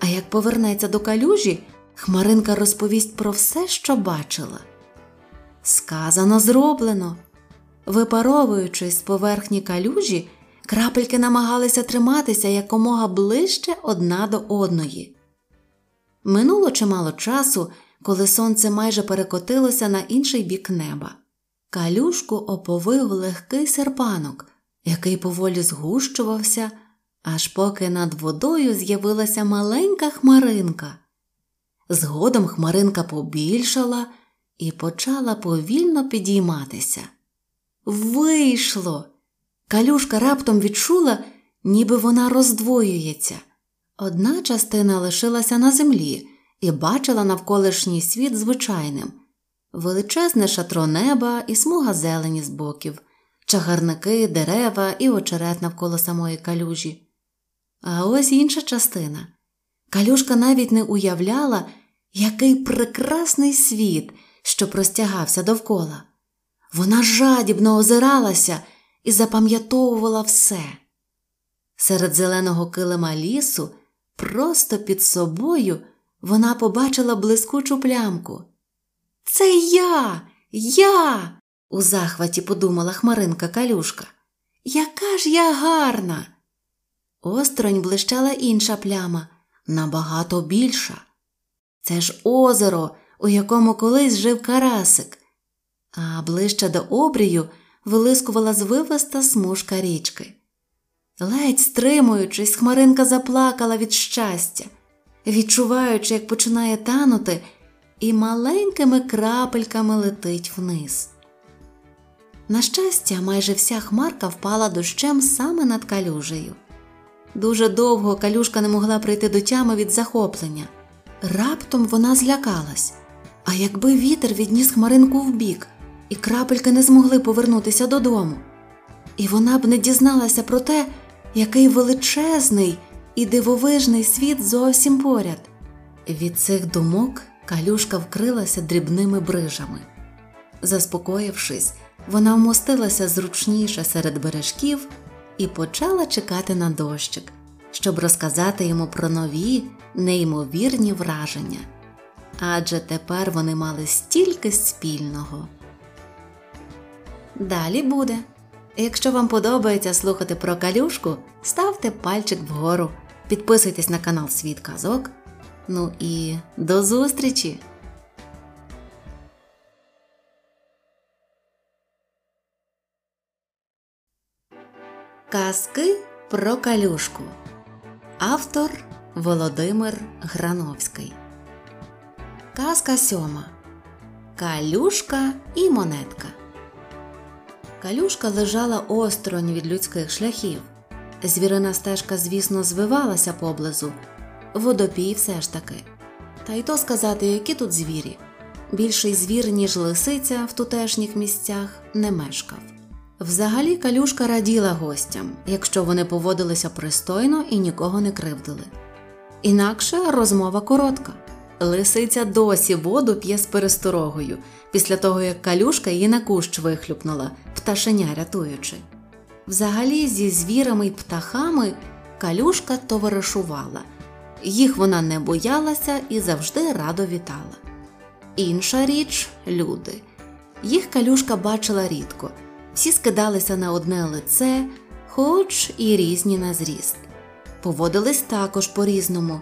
Speaker 1: А як повернеться до калюжі, Хмаринка розповість про все, що бачила. Сказано, зроблено. Випаровуючись з поверхні калюжі, крапельки намагалися триматися якомога ближче одна до одної. Минуло чимало часу, коли сонце майже перекотилося на інший бік неба. Калюшку оповив легкий серпанок, який поволі згущувався, аж поки над водою з'явилася маленька хмаринка. Згодом хмаринка побільшала і почала повільно підійматися. Вийшло! Калюшка раптом відчула, ніби вона роздвоюється. Одна частина лишилася на землі і бачила навколишній світ звичайним величезне шатро неба і смуга зелені з боків, чагарники, дерева і очерет навколо самої калюжі. А ось інша частина. Калюшка навіть не уявляла, який прекрасний світ, що простягався довкола. Вона жадібно озиралася і запам'ятовувала все. Серед зеленого килима лісу, просто під собою, вона побачила блискучу плямку. Це я, я, у захваті подумала Хмаринка калюшка. Яка ж я гарна! Осторонь блищала інша пляма, набагато більша. Це ж озеро, у якому колись жив карасик, а ближче до обрію вилискувала звивиста смужка річки. Ледь стримуючись, Хмаринка заплакала від щастя, відчуваючи, як починає танути, і маленькими крапельками летить вниз. На щастя, майже вся хмарка впала дощем саме над калюжею. Дуже довго калюшка не могла прийти до тями від захоплення. Раптом вона злякалась, а якби вітер відніс хмаринку вбік, і крапельки не змогли повернутися додому, і вона б не дізналася про те, який величезний і дивовижний світ зовсім поряд. Від цих думок калюшка вкрилася дрібними брижами. Заспокоївшись, вона вмостилася зручніше серед бережків і почала чекати на дощик, щоб розказати йому про нові, неймовірні враження. Адже тепер вони мали стільки спільного. Далі буде. Якщо вам подобається слухати про калюшку, ставте пальчик вгору, підписуйтесь на канал Світ Казок. Ну і до зустрічі! Казки про калюшку. Автор Володимир Грановський. Казка сьома. Калюшка і монетка. Калюшка лежала осторонь від людських шляхів. Звірина стежка, звісно, звивалася поблизу. Водопій все ж таки. Та й то сказати, які тут звірі. Більший звір, ніж лисиця в тутешніх місцях, не мешкав. Взагалі калюшка раділа гостям, якщо вони поводилися пристойно і нікого не кривдили. Інакше розмова коротка. Лисиця досі воду п'є з пересторогою, після того як калюшка її на кущ вихлюпнула, пташеня рятуючи. Взагалі, зі звірами й птахами калюшка товаришувала, їх вона не боялася і завжди радо вітала. Інша річ люди. Їх калюшка бачила рідко, всі скидалися на одне лице, хоч і різні на зріст. Поводились також по різному.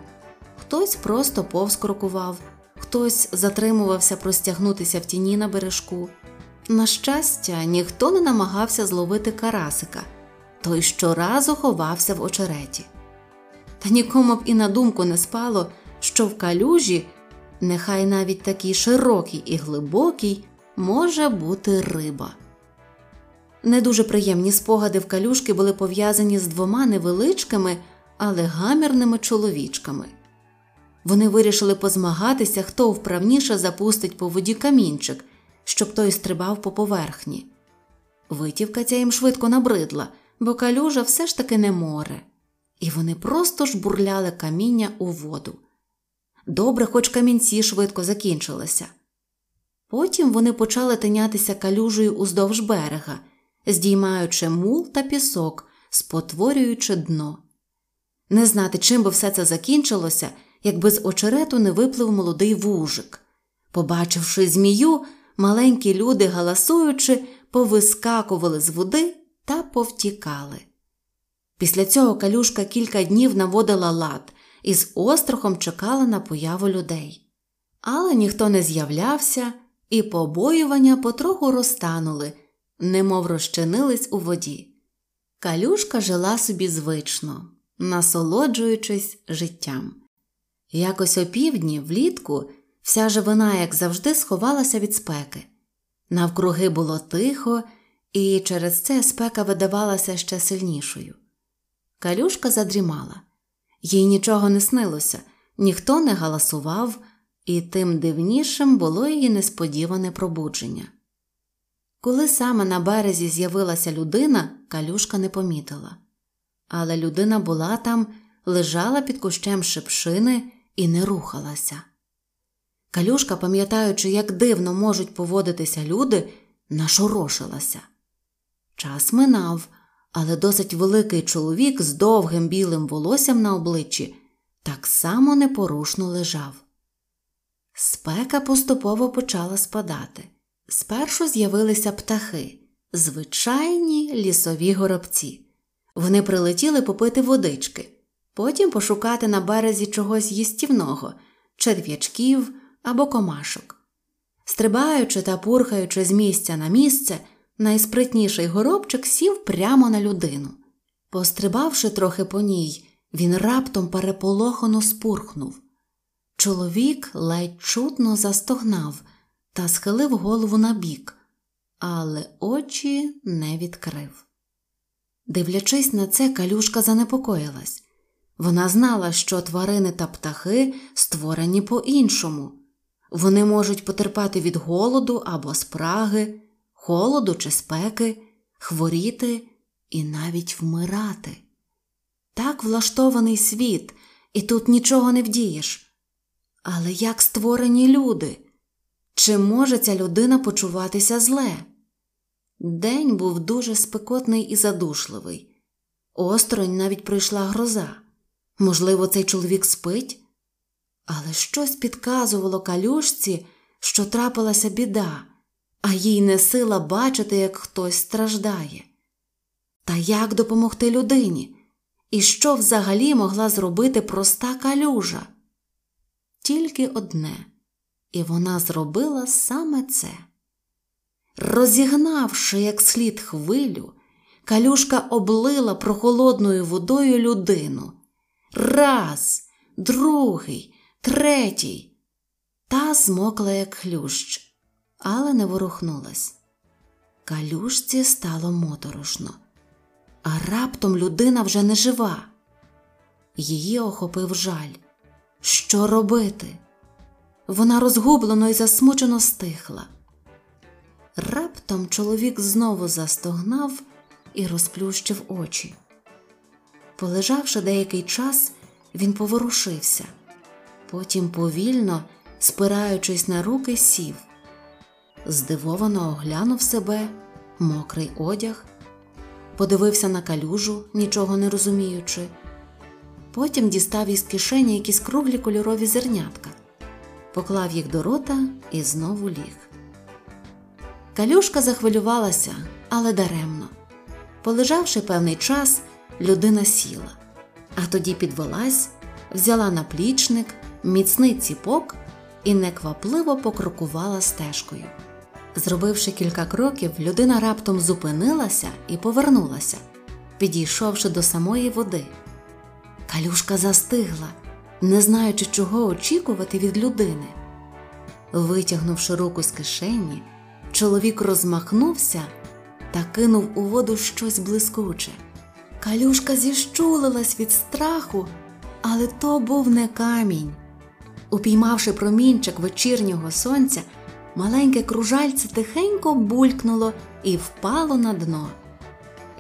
Speaker 1: Хтось просто повз крокував, хтось затримувався простягнутися в тіні на бережку. На щастя, ніхто не намагався зловити карасика, той щоразу ховався в очереті. Та нікому б і на думку не спало, що в калюжі, нехай навіть такий широкий і глибокий, може бути риба. Не дуже приємні спогади в калюшки були пов'язані з двома невеличкими, але гамірними чоловічками. Вони вирішили позмагатися, хто вправніше запустить по воді камінчик, щоб той стрибав по поверхні. Витівка ця їм швидко набридла, бо калюжа все ж таки не море, і вони просто ж бурляли каміння у воду. Добре, хоч камінці швидко закінчилися. Потім вони почали тинятися калюжею уздовж берега, здіймаючи мул та пісок, спотворюючи дно. Не знати, чим би все це закінчилося, якби з очерету не виплив молодий вужик. Побачивши змію, маленькі люди, галасуючи, повискакували з води та повтікали. Після цього калюшка кілька днів наводила лад і з острахом чекала на появу людей. Але ніхто не з'являвся, і побоювання потроху розтанули, немов розчинились у воді. Калюшка жила собі звично, насолоджуючись життям. Якось опівдні, влітку, вся живина, як завжди, сховалася від спеки. Навкруги було тихо, і через це спека видавалася ще сильнішою. Калюшка задрімала, їй нічого не снилося, ніхто не галасував, і тим дивнішим було її несподіване пробудження. Коли саме на березі з'явилася людина, калюшка не помітила. Але людина була там, лежала під кущем шипшини і не рухалася. Калюшка, пам'ятаючи, як дивно можуть поводитися люди, нашорошилася. Час минав, але досить великий чоловік з довгим білим волоссям на обличчі так само непорушно лежав. Спека поступово почала спадати. Спершу з'явилися птахи, звичайні лісові горобці. Вони прилетіли попити водички, потім пошукати на березі чогось їстівного, черв'ячків або комашок. Стрибаючи та пурхаючи з місця на місце, найспритніший горобчик сів прямо на людину. Пострибавши трохи по ній, він раптом переполохано спурхнув. Чоловік ледь чутно застогнав та схилив голову на бік, але очі не відкрив. Дивлячись на це, калюшка занепокоїлась. Вона знала, що тварини та птахи створені по іншому. Вони можуть потерпати від голоду або спраги, холоду чи спеки, хворіти і навіть вмирати. Так влаштований світ, і тут нічого не вдієш. Але як створені люди? Чи може ця людина почуватися зле? День був дуже спекотний і задушливий. Осторонь навіть прийшла гроза. Можливо, цей чоловік спить? Але щось підказувало калюшці, що трапилася біда, а їй не сила бачити, як хтось страждає. Та як допомогти людині? І що взагалі могла зробити проста калюжа? Тільки одне, і вона зробила саме це. Розігнавши як слід хвилю, калюшка облила прохолодною водою людину. Раз, другий, третій. Та змокла, як хлющ, але не ворухнулась. Калюшці стало моторошно, а раптом людина вже не жива. Її охопив жаль. Що робити? Вона розгублено і засмучено стихла. Раптом чоловік знову застогнав і розплющив очі. Полежавши деякий час, він поворушився, потім повільно, спираючись на руки, сів, здивовано оглянув себе, мокрий одяг, подивився на калюжу, нічого не розуміючи. Потім дістав із кишені якісь круглі кольорові зернятка, поклав їх до рота і знову ліг. Калюшка захвилювалася, але даремно. Полежавши певний час, людина сіла, а тоді підвелась, взяла наплічник, міцний ціпок і неквапливо покрокувала стежкою. Зробивши кілька кроків, людина раптом зупинилася і повернулася, підійшовши до самої води. Калюшка застигла, не знаючи, чого очікувати від людини. Витягнувши руку з кишені, чоловік розмахнувся та кинув у воду щось блискуче. Калюшка зіщулилась від страху, але то був не камінь. Упіймавши промінчик вечірнього сонця, маленьке кружальце тихенько булькнуло і впало на дно.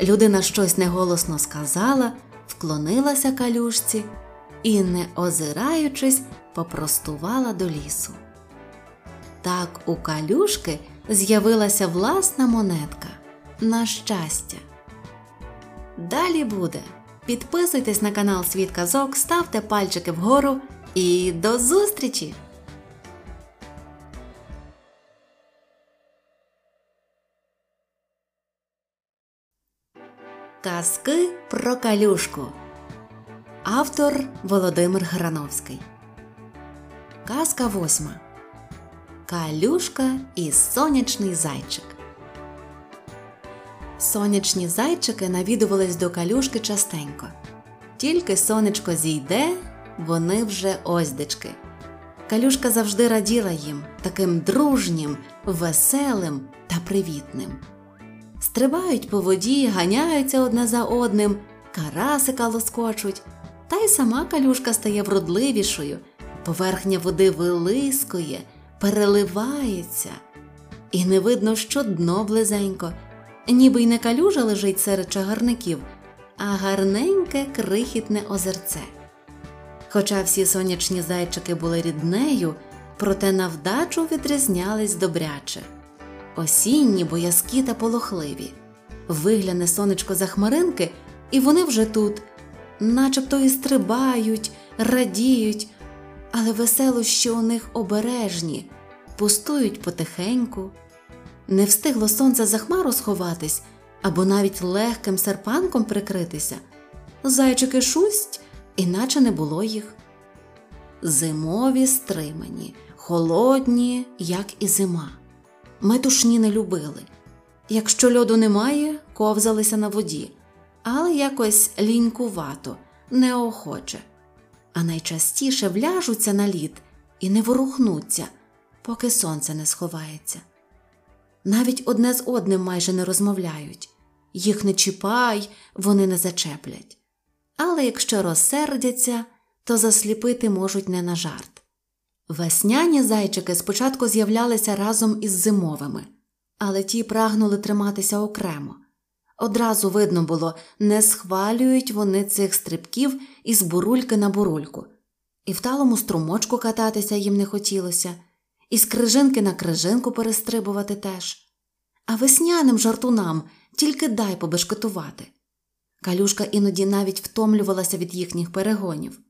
Speaker 1: Людина щось неголосно сказала, вклонилася калюшці і, не озираючись, попростувала до лісу. Так у калюшки з'явилася власна монетка на щастя. Далі буде. Підписуйтесь на канал Світ Казок, ставте пальчики вгору і до зустрічі! Казки про калюшку. Автор Володимир Грановський. Казка восьма. Калюшка і сонячний зайчик. Сонячні зайчики навідувались до калюшки частенько. Тільки сонечко зійде, вони вже оздечки. Калюшка завжди раділа їм таким дружнім, веселим та привітним. Стрибають по воді, ганяються одне за одним, карасика лоскочуть, та й сама калюшка стає вродливішою, поверхня води вилискує, переливається, і не видно, що дно близенько, ніби й не калюжа лежить серед чагарників, а гарненьке крихітне озерце. Хоча всі сонячні зайчики були ріднею, проте на вдачу відрізнялись добряче. Осінні, боязкі та полохливі. Вигляне сонечко за хмаринки, і вони вже тут, начебто і стрибають, радіють, але веселощі у них обережні, пустують потихеньку. Не встигло сонце за хмару сховатись або навіть легким серпанком прикритися. Зайчики шусть, іначе не було їх. Зимові стримані, холодні, як і зима. Метушні не любили. Якщо льоду немає, ковзалися на воді, але якось лінькувато, неохоче, а найчастіше вляжуться на лід і не ворухнуться, поки сонце не сховається. Навіть одне з одним майже не розмовляють їх не чіпай, вони не зачеплять. Але якщо розсердяться, то засліпити можуть не на жарт. Весняні зайчики спочатку з'являлися разом із зимовими, але ті прагнули триматися окремо. Одразу видно було, не схвалюють вони цих стрибків із бурульки на бурульку, і в талому струмочку кататися їм не хотілося, і з крижинки на крижинку перестрибувати теж. А весняним жартунам тільки дай побешкетувати. Калюшка іноді навіть втомлювалася від їхніх перегонів.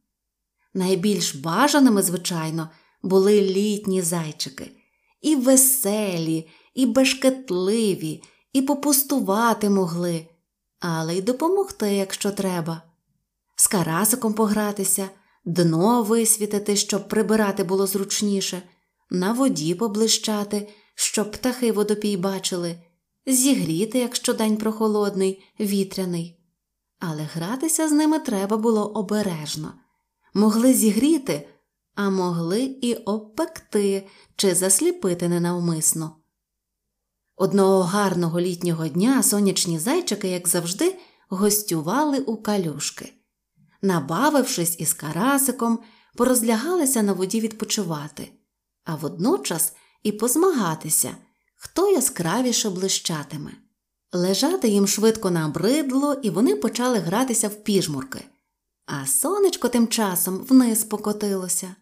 Speaker 1: Найбільш бажаними, звичайно, були літні зайчики і веселі, і бешкетливі, і попустувати могли, але й допомогти, якщо треба. З карасиком погратися, дно висвітити, щоб прибирати було зручніше, на воді поблищати, щоб птахи водопій бачили, зігріти, якщо день прохолодний, вітряний. Але гратися з ними треба було обережно. Могли зігріти, а могли і обпекти чи засліпити ненавмисно. Одного гарного літнього дня сонячні зайчики, як завжди, гостювали у калюшки. Набавившись із карасиком, порозлягалися на воді відпочивати, а водночас і позмагатися, хто яскравіше блищатиме. Лежати їм швидко набридло, і вони почали гратися в піжмурки, а сонечко тим часом вниз покотилося.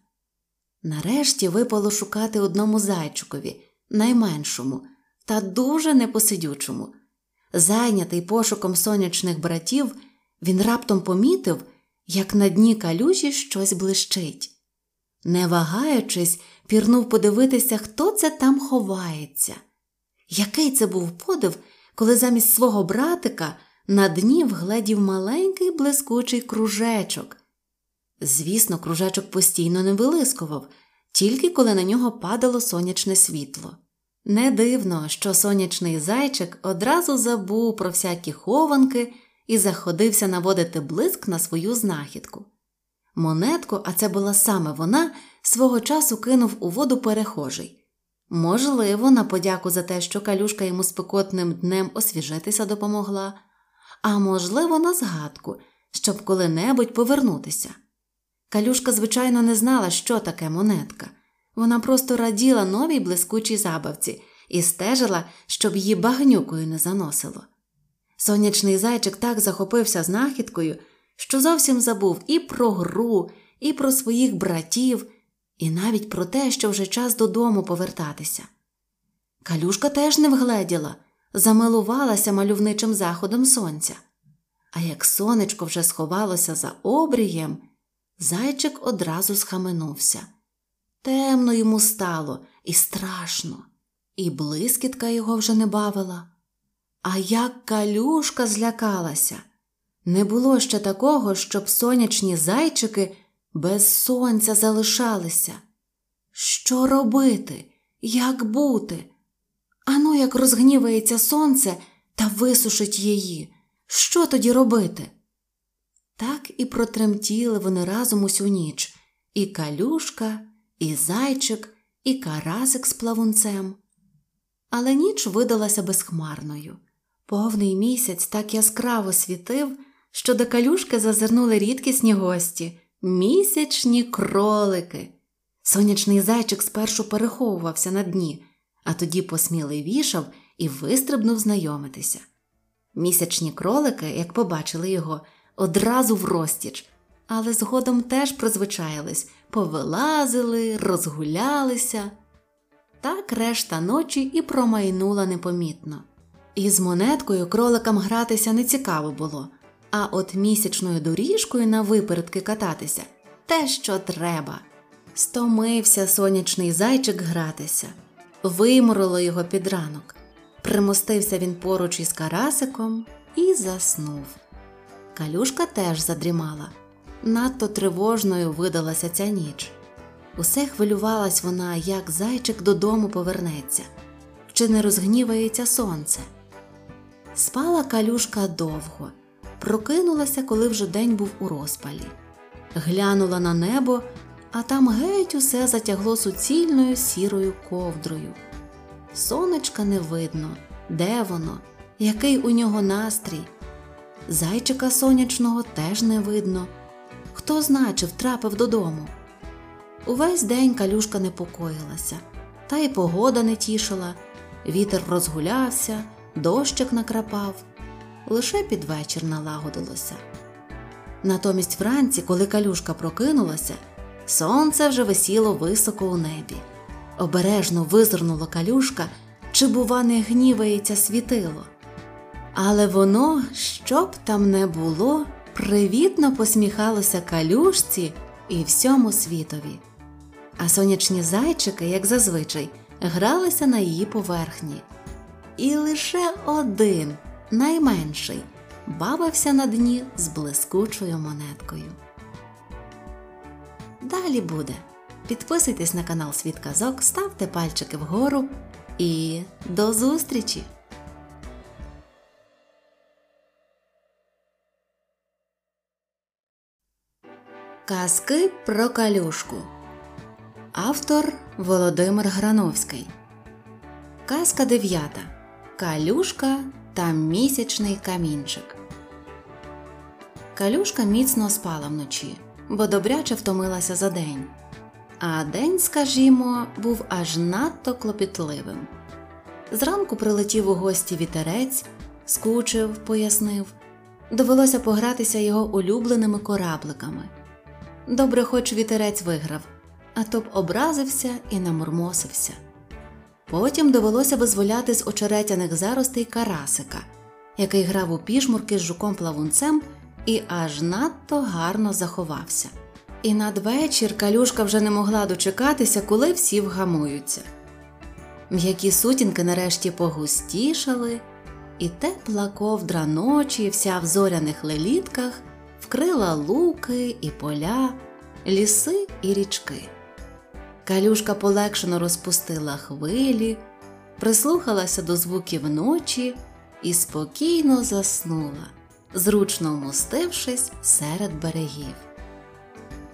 Speaker 1: Нарешті випало шукати одному зайчикові, найменшому та дуже непосидючому. Зайнятий пошуком сонячних братів, він раптом помітив, як на дні калюжі щось блищить. Не вагаючись, пірнув подивитися, хто це там ховається. Який це був подив, коли замість свого братика на дні вгледів маленький блискучий кружечок. Звісно, кружечок постійно не вилискував, тільки коли на нього падало сонячне світло. Не дивно, що сонячний зайчик одразу забув про всякі хованки і заходився наводити блиск на свою знахідку. Монетку, а це була саме вона, свого часу кинув у воду перехожий. Можливо, на подяку за те, що калюшка йому спекотним днем освіжитися допомогла, а можливо, на згадку, щоб коли-небудь повернутися. Калюшка, звичайно, не знала, що таке монетка. Вона просто раділа новій блискучій забавці і стежила, щоб її багнюкою не заносило. Сонячний зайчик так захопився знахідкою, що зовсім забув і про гру, і про своїх братів, і навіть про те, що вже час додому повертатися. Калюшка теж не вгледіла, замилувалася мальовничим заходом сонця. А як сонечко вже сховалося за обрієм, зайчик одразу схаменувся. Темно йому стало і страшно, і блискітка його вже не бавила. А як калюшка злякалася. Не було ще такого, щоб сонячні зайчики без сонця залишалися. Що робити? Як бути? Ану, як розгнівається сонце та висушить її. Що тоді робити? Так і протремтіли вони разом усю ніч і калюшка, і зайчик, і карасик з плавунцем. Але ніч видалася безхмарною. Повний місяць так яскраво світив, що до калюшки зазирнули рідкісні гості місячні кролики. Сонячний зайчик спершу переховувався на дні, а тоді посміливішав і вистрибнув знайомитися. Місячні кролики, як побачили його, одразу в розтіч, але згодом теж призвичаїлись, повилазили, розгулялися. Так решта ночі і промайнула непомітно. І з монеткою кроликам гратися не цікаво було, а от місячною доріжкою на випередки кататися те, що треба. Стомився сонячний зайчик гратися, виморило його під ранок. Примостився він поруч із карасиком і заснув. Калюшка теж задрімала. Надто тривожною видалася ця ніч. Усе хвилювалась вона, як зайчик додому повернеться, чи не розгнівається сонце. Спала калюшка довго, прокинулася, коли вже день був у розпалі. Глянула на небо, а там геть усе затягло суцільною сірою ковдрою. Сонечка не видно, де воно, який у нього настрій. Зайчика сонячного теж не видно. Хто знає, чи втрапив додому. Увесь день калюшка непокоїлася, та й погода не тішила, вітер розгулявся, дощик накрапав, лише під вечір налагодилося. Натомість вранці, коли калюшка прокинулася, сонце вже висіло високо у небі. Обережно визирнула калюшка, чи, бува, не гнівається світило. Але воно, що б там не було, привітно посміхалося калюшці і всьому світові. А сонячні зайчики, як зазвичай, гралися на її поверхні. І лише один, найменший, бавився на дні з блискучою монеткою. Далі буде. Підписуйтесь на канал Світ Казок, ставте пальчики вгору і до зустрічі! Казки про калюшку. Автор Володимир Грановський. Казка дев'ята. Калюшка та місячний камінчик. Калюшка міцно спала вночі, бо добряче втомилася за день. А день, скажімо, був аж надто клопітливим. Зранку прилетів у гості вітерець, скучив, пояснив. Довелося погратися його улюбленими корабликами. Добре, хоч вітерець виграв, а то б образився і намурмосився. Потім довелося визволяти з очеретяних заростей карасика, який грав у пішмурки з жуком плавунцем і аж надто гарно заховався. І надвечір калюшка вже не могла дочекатися, коли всі вгамуються. М'які сутінки нарешті погустішали, і тепла ковдра ночі, вся в зоряних лелітках, вкрила луки і поля, ліси і річки. Калюшка полегшено розпустила хвилі, прислухалася до звуків ночі і спокійно заснула, зручно вмостившись серед берегів.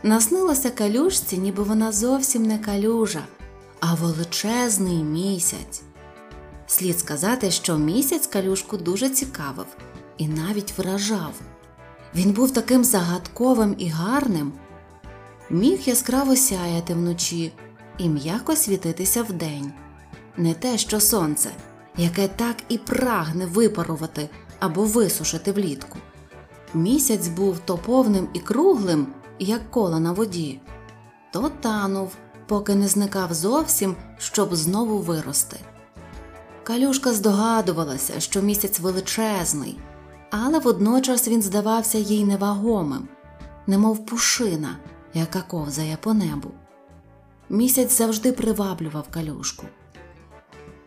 Speaker 1: Наснилося калюшці, ніби вона зовсім не калюжа, а величезний місяць. Слід сказати, що місяць калюшку дуже цікавив і навіть вражав. Він був таким загадковим і гарним, міг яскраво сяяти вночі і м'яко світитися вдень. Не те, що сонце, яке так і прагне випарувати або висушити влітку. Місяць був то повним і круглим, як коло на воді, то танув, поки не зникав зовсім, щоб знову вирости. Калюшка здогадувалася, що місяць величезний, але водночас він здавався їй невагомим, немов пушина, яка ковзає по небу. Місяць завжди приваблював калюшку.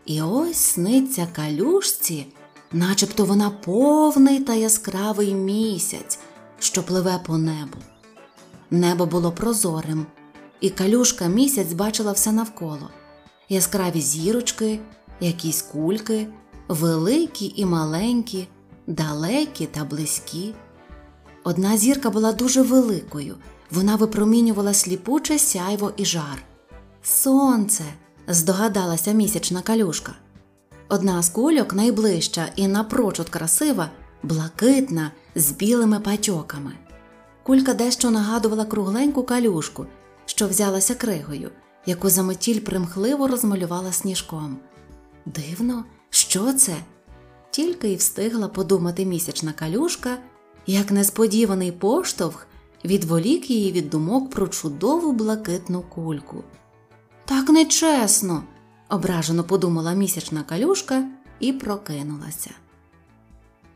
Speaker 1: І ось сниться калюшці, начебто вона повний та яскравий місяць, що пливе по небу. Небо було прозорим, і калюшка місяць бачила все навколо яскраві зірочки, якісь кульки, великі і маленькі, далекі та близькі. Одна зірка була дуже великою, вона випромінювала сліпуче сяйво і жар. Сонце, здогадалася місячна калюшка. Одна з кульок найближча і напрочуд красива, блакитна, з білими патьоками. Кулька дещо нагадувала кругленьку калюшку, що взялася кригою, яку заметіль примхливо розмалювала сніжком. Дивно, що це? Тільки й встигла подумати місячна калюшка, як несподіваний поштовх відволік її від думок про чудову блакитну кульку. Так нечесно, ображено подумала місячна калюшка і прокинулася.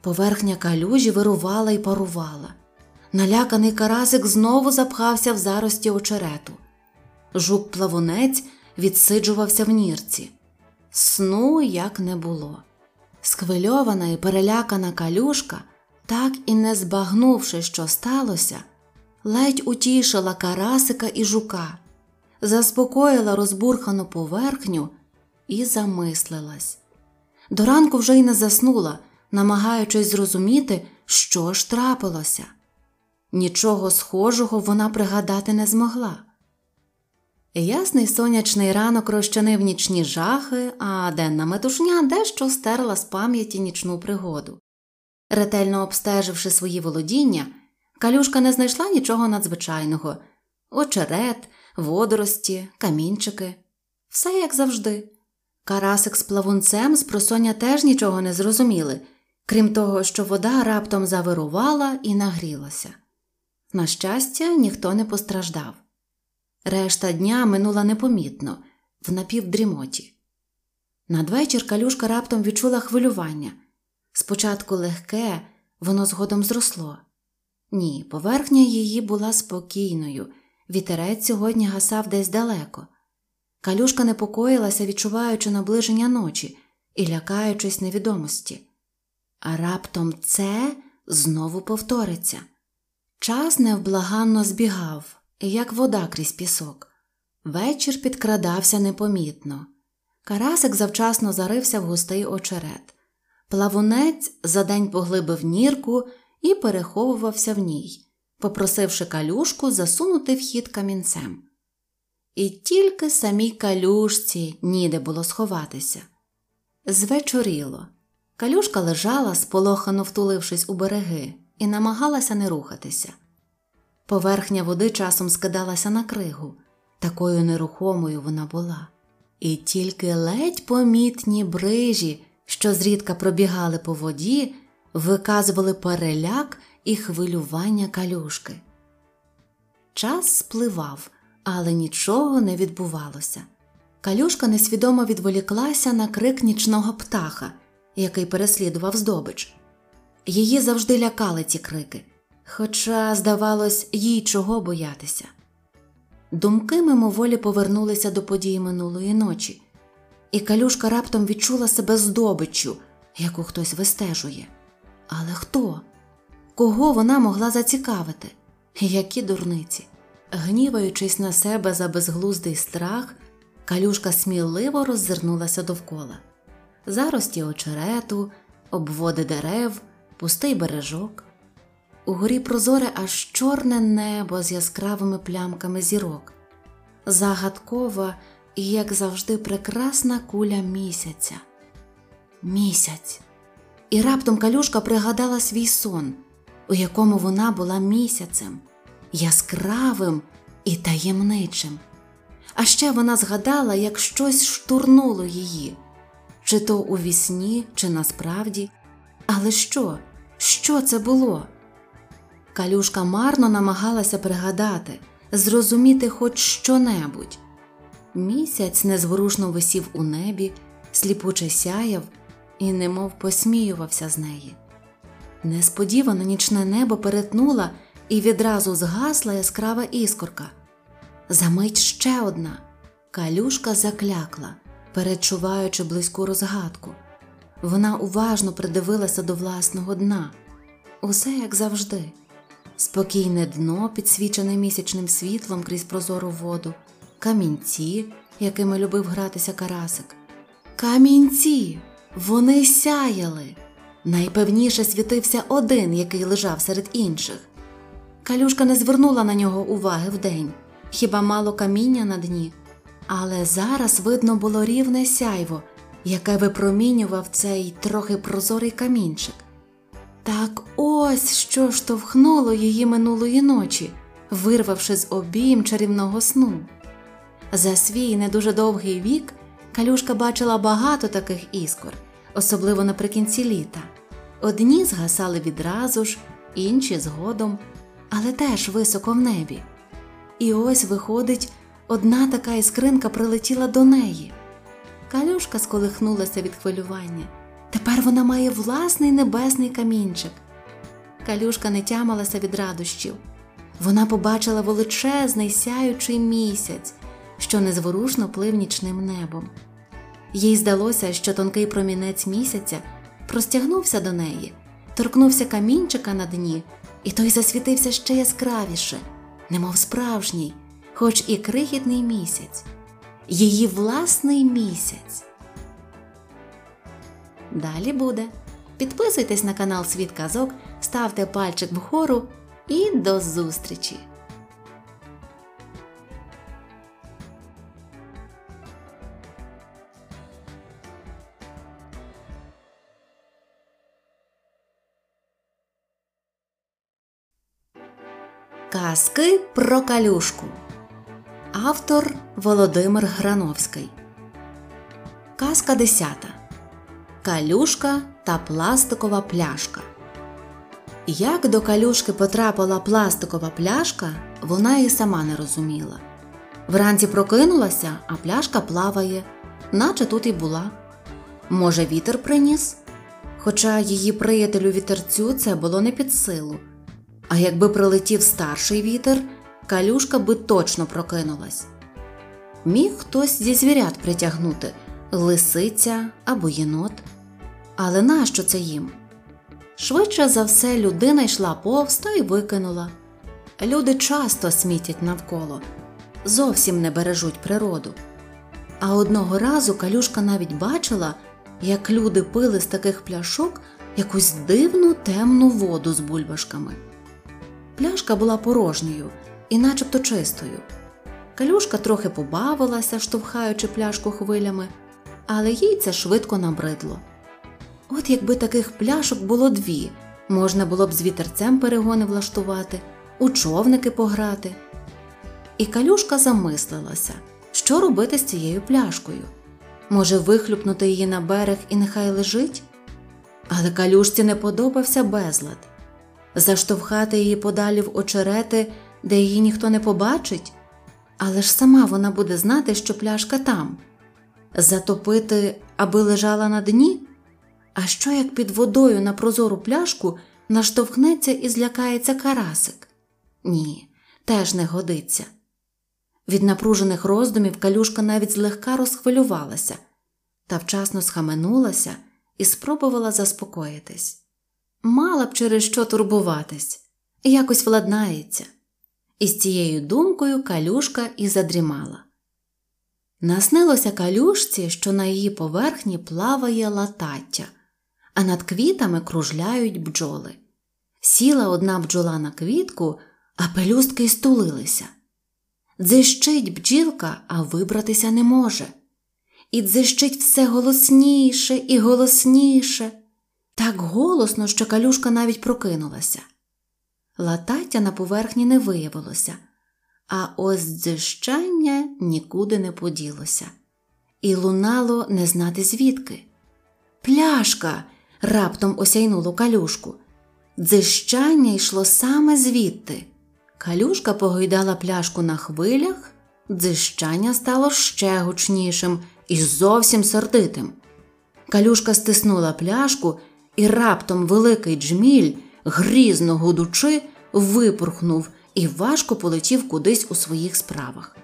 Speaker 1: Поверхня калюжі вирувала і парувала. Наляканий карасик знову запхався в зарості очерету. Жук плавунець відсиджувався в нірці. Сну як не було. Схвильована і перелякана калюшка, так і не збагнувши, що сталося, ледь утішила карасика і жука, заспокоїла розбурхану поверхню і замислилась. До ранку вже й не заснула, намагаючись зрозуміти, що ж трапилося. Нічого схожого вона пригадати не змогла. Ясний сонячний ранок розчинив нічні жахи, а денна метушня дещо стерла з пам'яті нічну пригоду. Ретельно обстеживши свої володіння, калюшка не знайшла нічого надзвичайного очерет, водорості, камінчики. Все як завжди. Карасик з плавунцем з просоння теж нічого не зрозуміли, крім того, що вода раптом завирувала і нагрілася. На щастя, ніхто не постраждав. Решта дня минула непомітно, в напівдрімоті. Надвечір калюшка раптом відчула хвилювання. Спочатку легке, воно згодом зросло. Ні, поверхня її була спокійною, вітерець сьогодні гасав десь далеко. Калюшка непокоїлася, відчуваючи наближення ночі і лякаючись невідомості. А раптом це знову повториться. Час невблаганно збігав, як вода крізь пісок. Вечір підкрадався непомітно. Карасик завчасно зарився в густий очерет. Плавунець за день поглибив нірку і переховувався в ній, попросивши калюшку засунути вхід камінцем. І тільки самій калюшці ніде було сховатися. Звечоріло. Калюшка лежала, сполохано втулившись у береги, і намагалася не рухатися. Поверхня води часом скидалася на кригу, такою нерухомою вона була, і тільки ледь помітні брижі, що зрідка пробігали по воді, виказували переляк і хвилювання калюшки. Час спливав, але нічого не відбувалося. Калюшка несвідомо відволіклася на крик нічного птаха, який переслідував здобич. Її завжди лякали ці крики, хоча, здавалось, їй чого боятися. Думки мимоволі повернулися до подій минулої ночі, і калюшка раптом відчула себе здобиччю, яку хтось вистежує. Але хто? Кого вона могла зацікавити? Які дурниці? Гніваючись на себе за безглуздий страх, калюшка сміливо роззирнулася довкола. Зарості очерету, обводи дерев, пустий бережок. Угорі прозоре аж чорне небо з яскравими плямками зірок, загадкова і, як завжди, прекрасна куля місяця. Місяць. І раптом калюшка пригадала свій сон, у якому вона була місяцем, яскравим і таємничим. А ще вона згадала, як щось штурнуло її, чи то у вісні, чи насправді. Але що? Що це було? Калюшка марно намагалася пригадати, зрозуміти хоч що-небудь. Місяць незворушно висів у небі, сліпуче сяяв і немов посміювався з неї. Несподівано нічне небо перетнула і відразу згасла яскрава іскорка. Замить ще одна. Калюшка заклякла, перечуваючи близьку розгадку. Вона уважно придивилася до власного дна. Усе як завжди. Спокійне дно, підсвічене місячним світлом крізь прозору воду, камінці, якими любив гратися карасик. Камінці! Вони сяяли. Найпевніше світився один, який лежав серед інших. Калюшка не звернула на нього уваги вдень, хіба мало каміння на дні, але зараз видно було рівне сяйво, яке випромінював цей трохи прозорий камінчик. Так ось що штовхнуло її минулої ночі, вирвавши з обійм чарівного сну. За свій не дуже довгий вік Калюшка бачила багато таких іскор, особливо наприкінці літа. Одні згасали відразу ж, інші згодом, але теж високо в небі. І ось, виходить, одна така іскринка прилетіла до неї. Калюшка сколихнулася від хвилювання. Тепер вона має власний небесний камінчик. Калюшка не тямалася від радощів. Вона побачила величезний сяючий місяць, що незворушно плив нічним небом. Їй здалося, що тонкий промінець місяця простягнувся до неї, торкнувся камінчика на дні, і той засвітився ще яскравіше, немов справжній, хоч і крихітний місяць, її власний місяць. Далі буде. Підписуйтесь на канал Світ Казок, ставте пальчик вгору і до зустрічі! Казки про калюшку. Автор Володимир Грановський. Казка 10. Калюшка та пластикова пляшка. Як до калюшки потрапила пластикова пляшка, вона і сама не розуміла. Вранці прокинулася, а пляшка плаває, наче тут і була. Може, вітер приніс? Хоча її приятелю вітерцю це було не під силу. А якби прилетів старший вітер, калюшка би точно прокинулась. Міг хтось зі звірят притягнути лисиця або єнот. Але нащо це їм? Швидше за все, людина йшла повз та й викинула. Люди часто смітять навколо, зовсім не бережуть природу. А одного разу калюшка навіть бачила, як люди пили з таких пляшок якусь дивну темну воду з бульбашками. Пляшка була порожньою і начебто чистою. Калюшка трохи побавилася, штовхаючи пляшку хвилями, але їй це швидко набридло. От якби таких пляшок було дві, можна було б з вітерцем перегони влаштувати, у човники пограти. І калюшка замислилася, що робити з цією пляшкою. Може, вихлюпнути її на берег і нехай лежить? Але калюшці не подобався безлад заштовхати її подалі в очерети, де її ніхто не побачить, але ж сама вона буде знати, що пляшка там, затопити, аби лежала на дні. А що як під водою на прозору пляшку наштовхнеться і злякається карасик? Ні, теж не годиться. Від напружених роздумів калюшка навіть злегка розхвилювалася та вчасно схаменулася і спробувала заспокоїтись. Мала б через що турбуватись, якось владнається. І з цією думкою калюшка і задрімала. Наснилося калюшці, що на її поверхні плаває латаття, а над квітами кружляють бджоли. Сіла одна бджола на квітку, а пелюстки стулилися. Дзищить бджілка, а вибратися не може. І дзищить все голосніше і голосніше, так голосно, що калюшка навіть прокинулася. Латаття на поверхні не виявилося, а ось дзищання нікуди не поділося, і лунало не знати звідки. Пляшка. Раптом осяйнуло калюшку. Дзищання йшло саме звідти. Калюшка погойдала пляшку на хвилях, дзищання стало ще гучнішим і зовсім сердитим. Калюшка стиснула пляшку, і раптом великий джміль, грізно гудучи, випорхнув і важко полетів кудись у своїх справах.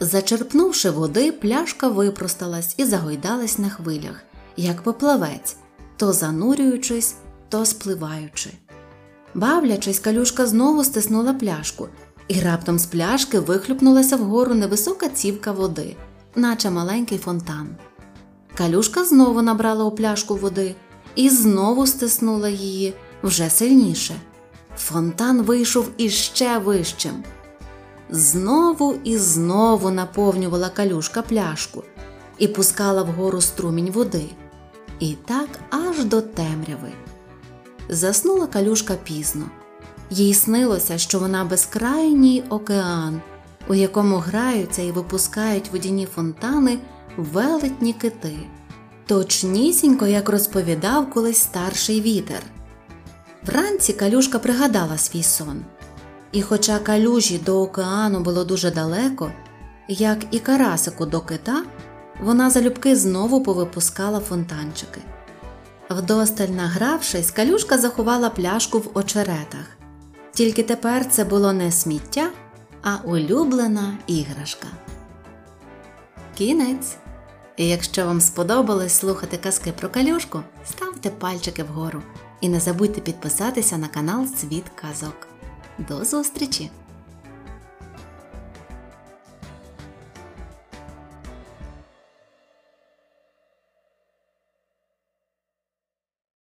Speaker 1: Зачерпнувши води, пляшка випросталась і загойдалась на хвилях, як поплавець, то занурюючись, то спливаючи. Бавлячись, калюшка знову стиснула пляшку, і раптом з пляшки вихлюпнулася вгору невисока цівка води, наче маленький фонтан. Калюшка знову набрала у пляшку води і знову стиснула її вже сильніше. Фонтан вийшов іще вищим. Знову і знову наповнювала калюшка пляшку і пускала вгору струмінь води. І так аж до темряви. Заснула калюшка пізно. Їй снилося, що вона безкрайній океан, у якому граються і випускають водяні фонтани велетні кити, точнісінько, як розповідав колись старший вітер. Вранці калюшка пригадала свій сон. І, хоча калюжі до океану було дуже далеко, як і карасику до кита, вона залюбки знову повипускала фонтанчики. Вдосталь награвшись, калюшка заховала пляшку в очеретах. Тільки тепер це було не сміття, а улюблена іграшка. Кінець. І якщо вам сподобалось слухати казки про калюшку, ставте пальчики вгору і не забудьте підписатися на канал Світ Казок. До зустрічі!